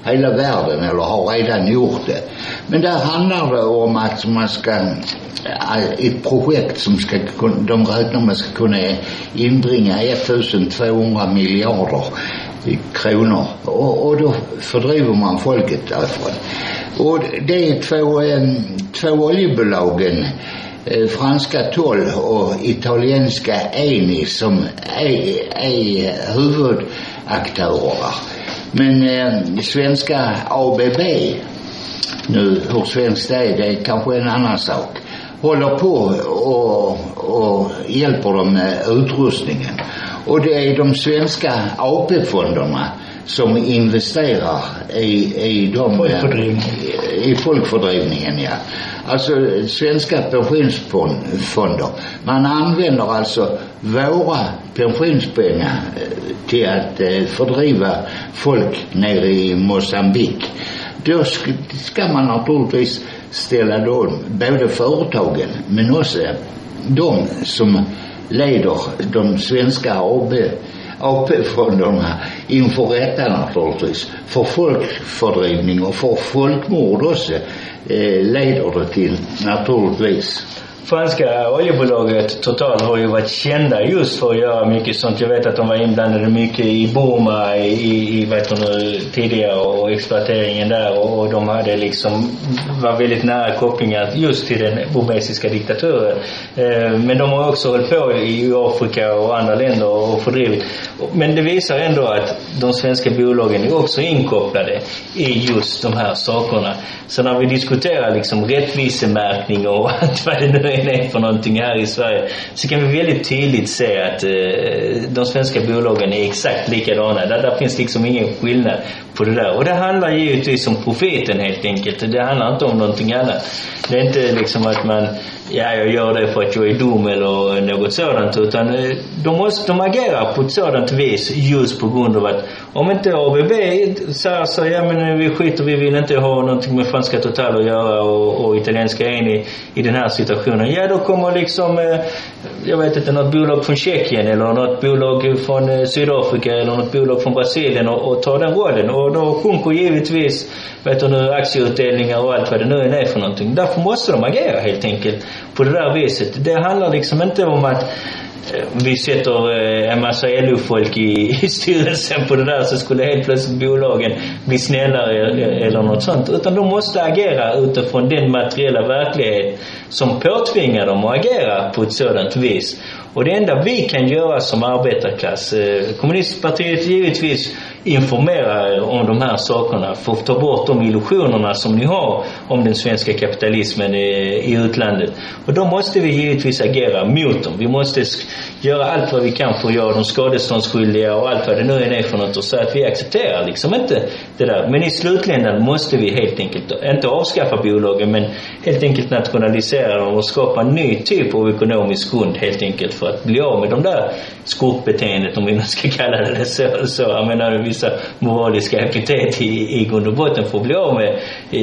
hela världen eller har redan gjort det. Men där handlar det om att man ska eh, ett projekt som ska de räknar med ska kunna inbringa 1200 miljarder kronor och, och då fördriver man folket därifrån. Och det är två, eh, två oljebolagen eh, franska Toll och italienska Eni som är, är huvudaktörer. Men eh, svenska ABB, nu hur svenskt det är, det är kanske en annan sak, håller på och, och hjälper dem med utrustningen. Och det är de svenska AP-fonderna som investerar i, i de... I, i folkfördrivningen, ja. Alltså svenska pensionsfonder. Man använder alltså våra pensionspengar eh, till att eh, fördriva folk nere i Mosambik. Då ska, ska man naturligtvis ställa dem, både företagen men också de som leder de svenska AB AP-fonderna inför rätta naturligtvis. För folkfördrivning och för folkmord också eh, leder det till naturligtvis franska oljebolaget Total har ju varit kända just för att göra mycket sånt. Jag vet att de var inblandade mycket i Burma i, i vad nu, tidigare och exploateringen där och, och de hade liksom var väldigt nära kopplingar just till den burmesiska diktaturen. Eh, men de har också hållit på i Afrika och andra länder och fördrivit. Men det visar ändå att de svenska bolagen är också inkopplade i just de här sakerna. Så när vi diskuterar liksom rättvisemärkning och (laughs) allt vad det nu är, är för någonting här i Sverige så kan vi väldigt tydligt se att eh, de svenska bolagen är exakt likadana. Där, där finns liksom ingen skillnad på det där. Och det handlar givetvis om profiten helt enkelt. Det handlar inte om någonting annat. Det är inte liksom att man, ja jag gör det för att jag är dum eller något sådant utan eh, de, måste, de agerar på ett sådant vis just på grund av att om inte ABB säger så, ja men vi skiter, vi vill inte ha någonting med franska Total att göra och, och italienska Eni i den här situationen. Ja då kommer liksom, eh, jag vet inte, något bolag från Tjeckien eller något bolag från eh, Sydafrika eller något bolag från Brasilien och, och tar den rollen. Och då sjunker givetvis, vet du nu, aktieutdelningar och allt vad det nu än är för någonting. Därför måste de agera helt enkelt på det där viset. Det handlar liksom inte om att eh, vi sätter eh, en massa LO-folk i, (laughs) i styrelsen på det där så skulle helt plötsligt bolagen bli snällare eller något sånt. Utan de måste agera utifrån den materiella verklighet som påtvingar dem att agera på ett sådant vis. Och det enda vi kan göra som arbetarklass, eh, kommunistpartiet givetvis informera om de här sakerna för att ta bort de illusionerna som ni har om den svenska kapitalismen i, i utlandet. Och då måste vi givetvis agera mot dem. Vi måste göra allt vad vi kan för att göra dem skadeståndsskyldiga och allt vad det nu är för något och säga att vi accepterar liksom inte det där. Men i slutändan måste vi helt enkelt, inte avskaffa bolagen men helt enkelt nationalisera dem och skapa en ny typ av ekonomisk grund helt enkelt för att bli av med de där skurkbeteendet om vi nu ska kalla det så. så jag menar, vissa moraliska epitet i, i grund och botten för att bli av med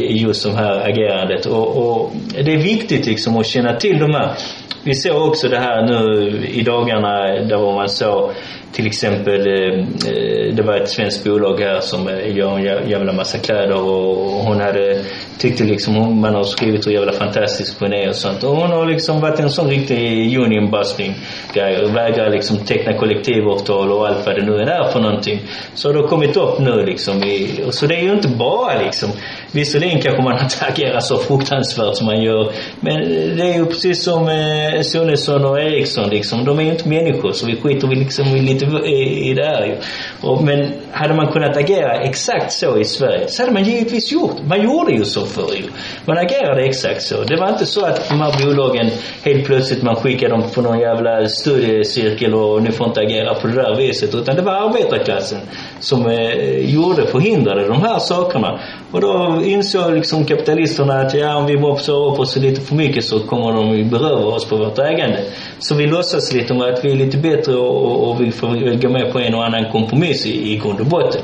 just det här agerandet. Och, och det är viktigt liksom att känna till de här vi såg också det här nu i dagarna där man såg till exempel, eh, eh, det var ett svenskt bolag här som gör en jävla massa kläder och hon hade tyckte liksom man har skrivit hur jävla fantastisk hon är och sånt. Och hon har liksom varit en sån riktig union busting grej och vägrar liksom teckna kollektivavtal och allt vad det nu är för någonting. Så har kommit upp nu liksom. I, så det är ju inte bara liksom Visserligen kanske man (laughs) inte agerar så fruktansvärt som man gör. Men det är ju precis som eh, Sonesson och Eriksson liksom. De är ju inte människor så vi skiter vi liksom i lite i, i det här ju. Och, men hade man kunnat agera exakt så i Sverige så hade man givetvis gjort. Man gjorde ju så förr ju. Man agerade exakt så. Det var inte så att de här bolagen helt plötsligt man skickade dem på någon jävla studiecirkel och nu får inte agera på det där viset. Utan det var arbetarklassen som eh, gjorde, förhindrade de här sakerna. Och då insåg liksom kapitalisterna att ja, om vi mopsar upp oss lite för mycket så kommer de ju beröva oss på vårt ägande. Så vi låtsas lite om att vi är lite bättre och, och vi får gå med på en och annan kompromiss i, i grund och botten.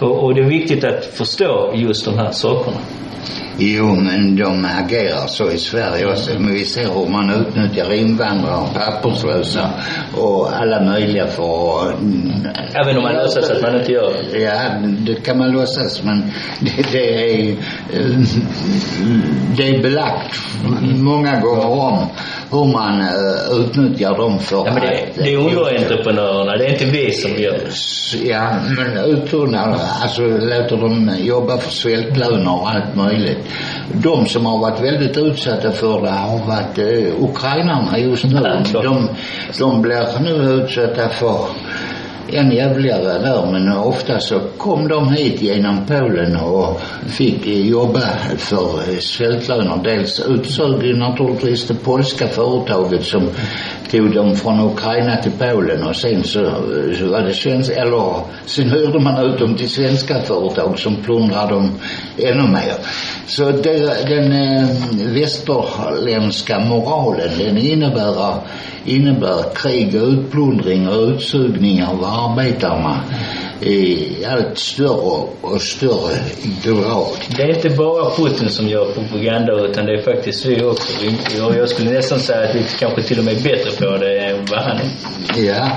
Och, och det är viktigt att förstå just de här sakerna. Jo, men de agerar så i Sverige också. Men vi ser hur man utnyttjar invandrare, papperslösa och alla möjliga för att... Även om man låtsas att man inte gör det? Ja, det kan man låtsas men det, det är det är belagt många gånger om hur man uh, utnyttjar dem för ja, men det, att, det är underentreprenörerna, det är inte vi som gör det. Ja, men uttunnar, alltså låter dem jobba för svältlöner och allt möjligt. De som har varit väldigt utsatta för det har varit uh, ukrainarna just nu. De, de blir nu utsatta för än jävligare där men ofta så kom de hit genom Polen och fick jobba för eh, svältlöner. Dels utsög naturligtvis det polska företaget som tog dem från Ukraina till Polen och sen så, eh, så var det svenska, eller sen hyrde man ut dem till svenska företag som plundrade dem ännu mer. Så det, den eh, västerländska moralen den innebär, innebär krig och utplundring och utsugning av arbetarna i allt större och större grad. Det är inte bara Putin som gör propaganda utan det är faktiskt vi också. Och jag skulle nästan säga att vi kanske till och med är bättre på det än vad han är. Ja.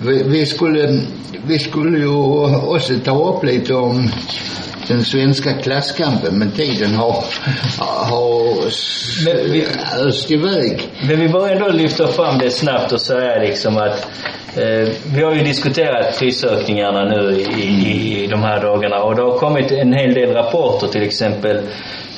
Vi, vi, skulle, vi skulle ju också ta upp lite om den svenska klasskampen men tiden har, har öst iväg. Men vi bör ändå lyfta fram det snabbt och säga liksom att Eh, vi har ju diskuterat prisökningarna nu i, i, i de här dagarna och det har kommit en hel del rapporter till exempel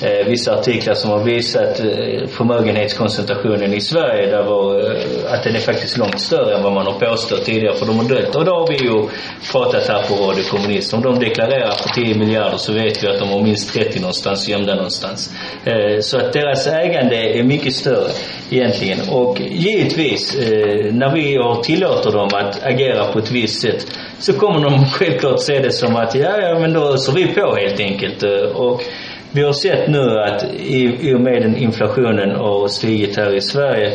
eh, vissa artiklar som har visat eh, förmögenhetskoncentrationen i Sverige där var, eh, att den är faktiskt långt större än vad man har påstått tidigare för de har dött. Och då har vi ju pratat här på Radio Kommunist. Om de deklarerar för 10 miljarder så vet vi att de har minst 30 någonstans gömda någonstans. Eh, så att deras ägande är mycket större egentligen. Och givetvis, eh, när vi tillåter dem att agera på ett visst sätt så kommer de (laughs) självklart se det som att ja, ja men då ser vi på helt enkelt. Eh, och vi har sett nu att i, i och med den inflationen har stigit här i Sverige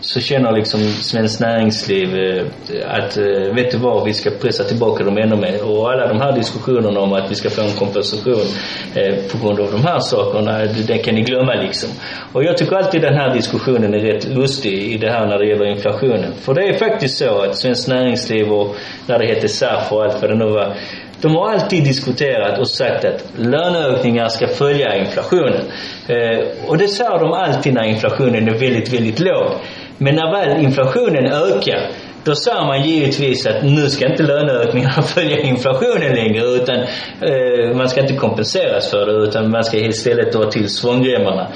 så känner liksom Svenskt Näringsliv eh, att eh, vet du vad, vi ska pressa tillbaka dem ännu mer. Och alla de här diskussionerna om att vi ska få en kompensation eh, på grund av de här sakerna, det kan ni glömma liksom. Och jag tycker alltid den här diskussionen är rätt lustig i det här när det gäller inflationen. För det är faktiskt så att Svenskt Näringsliv och när det heter SAF och allt vad det nu var de har alltid diskuterat och sagt att löneökningar ska följa inflationen. Eh, och det sa de alltid när inflationen är väldigt, väldigt låg. Men när väl inflationen ökar då sa man givetvis att nu ska inte löneökningarna (laughs) följa inflationen längre utan eh, man ska inte kompenseras för det utan man ska istället dra till svångremmarna.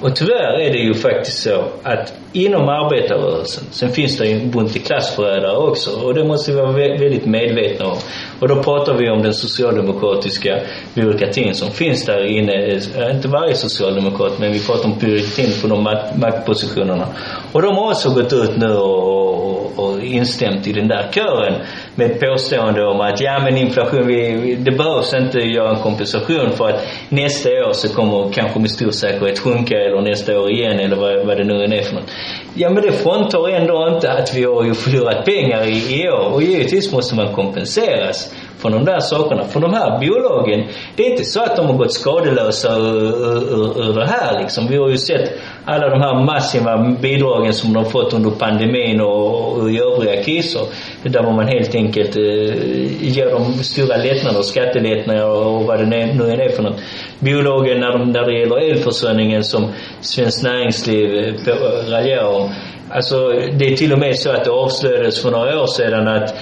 Och tyvärr är det ju faktiskt så att inom arbetarrörelsen, sen finns det ju en bunt klassförrädare också och det måste vi vara väldigt medvetna om. Och då pratar vi om den socialdemokratiska byråkratin som finns där inne. Eh, inte varje socialdemokrat, men vi pratar om byråkratin på de maktpositionerna. Och de har också gått ut nu och, och, instämt i den där kören med påstående om att ja men inflation, vi, det behövs inte göra en kompensation för att nästa år så kommer kanske med stor säkerhet sjunka eller nästa år igen eller vad, vad det nu än är för något. Ja men det fråntar ändå inte att vi har ju förlorat pengar i, i år och givetvis måste man kompenseras från de där sakerna. För de här bolagen, det är inte så att de har gått skadelösa ur, det här liksom. Vi har ju sett alla de här massiva bidragen som de fått under pandemin och, och i övriga kriser. Där man helt enkelt eh, ger dem stora lättnader, skattelättnader och vad det nu än är för något. Bolagen när, de, när det gäller elförsörjningen som Svenskt Näringsliv eh, eh, raljerar om. Alltså det är till och med så att det avslöjades för några år sedan att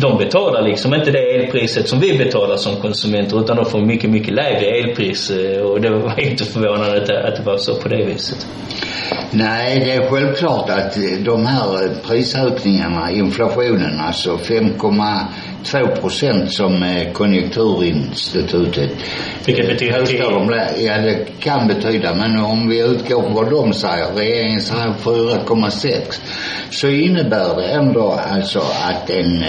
de betalar liksom inte det elpriset som vi betalar som konsumenter utan de får mycket, mycket lägre elpris eh, och det var inte förvånande att det var så på det viset. Nej, det är självklart att de här prisökningarna, inflationen, alltså 5,2 procent som Konjunkturinstitutet Vilket betyder de, Ja, det kan betyda, men om vi utgår från vad de säger, regeringen säger 4,6 så innebär det ändå alltså att en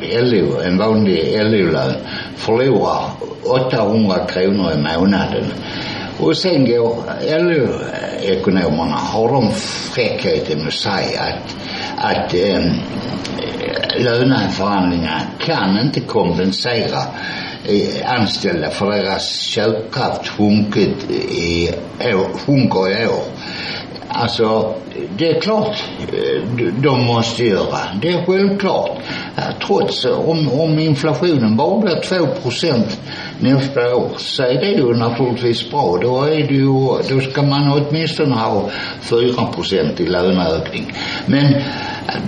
LO, en vanlig LO-lön förlorar 800 kronor i månaden. Och sen går LO-ekonomerna, har de fräckheten att säga att, att eh, löneförhandlingar kan inte kompensera eh, anställda för deras köpkraft sjunkit i år, sjunker i år. Alltså, det är klart eh, de måste göra. Det är självklart. Trots eh, om, om inflationen bara blir 2 procent nästa år så är det ju naturligtvis bra. Då, är det ju, då ska man åtminstone ha 4 procent i löneökning. Men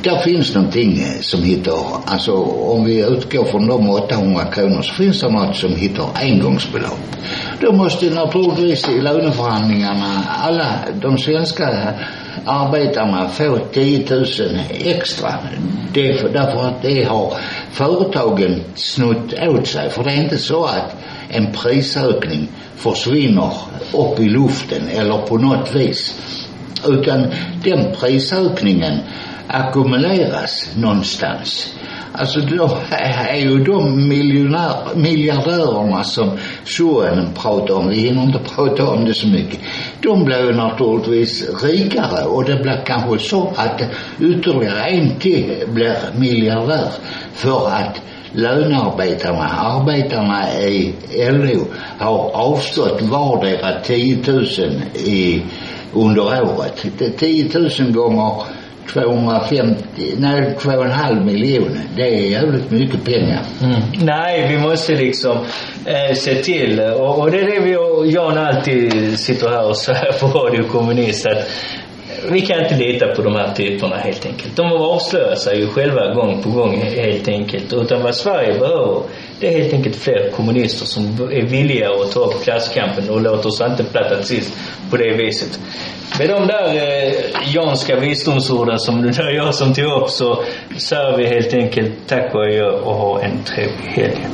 där finns någonting eh, som heter, alltså om vi utgår från de 800 kronor så finns det något som heter engångsbelopp. Då måste naturligtvis i löneförhandlingarna alla de svenska arbetarna få 10 000 extra. Det, därför att det har företagen snott åt sig. För det är inte så att en prisökning försvinner upp i luften eller på något vis. Utan den prisökningen ackumuleras någonstans. Alltså då är ju de miljonär, miljardärerna som sonen pratar om, vi hinner inte prata om det så mycket, de blir ju naturligtvis rikare och det blir kanske så att ytterligare en till blir miljardär för att lönearbetarna, arbetarna i LO har avstått vardera 10 000 i, under året. 10 000 gånger 250, nej 2,5 miljoner. Det är jävligt mycket pengar. Mm. Nej, vi måste liksom eh, se till och, och, det är det vi och Jan alltid sitter här och säger på Radio Kommunist att vi kan inte lita på de här typerna helt enkelt. De avslöjar sig ju själva gång på gång helt enkelt. Utan vad Sverige behöver det är helt enkelt fler kommunister som är villiga att ta upp klasskampen och låter oss inte platta sist på det viset. Med de där eh, janska visdomsorden som det (laughs) där jag som tog upp så säger vi helt enkelt tack och adjö och ha en trevlig helg.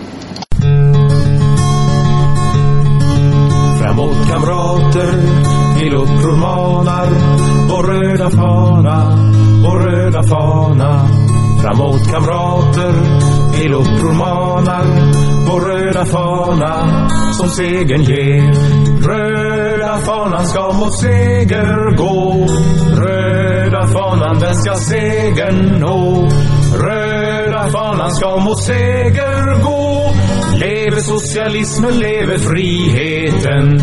Framåt kamrater, till uppror manar vår röda fana, vår röda fana. Framåt kamrater, till uppror manar vår röda fana som segern ger. Röda fanan ska mot seger gå. Röda fanan den ska segern nå. Röda fanan ska mot seger gå. Leve socialismen, leve friheten.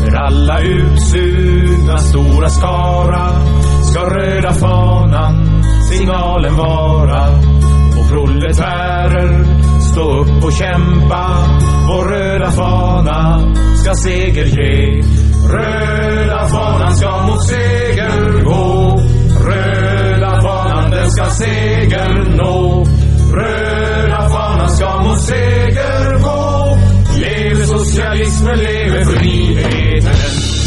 För alla utsugna stora skara ska röda fanan signalen vara. Och proletärer, stå upp och kämpa. Vår röda fana ska seger ge. Röda fanan ska mot seger gå. Röda fanan den ska seger nå. Röda fanan ska mot seger gå. Leve socialismen, leve friheten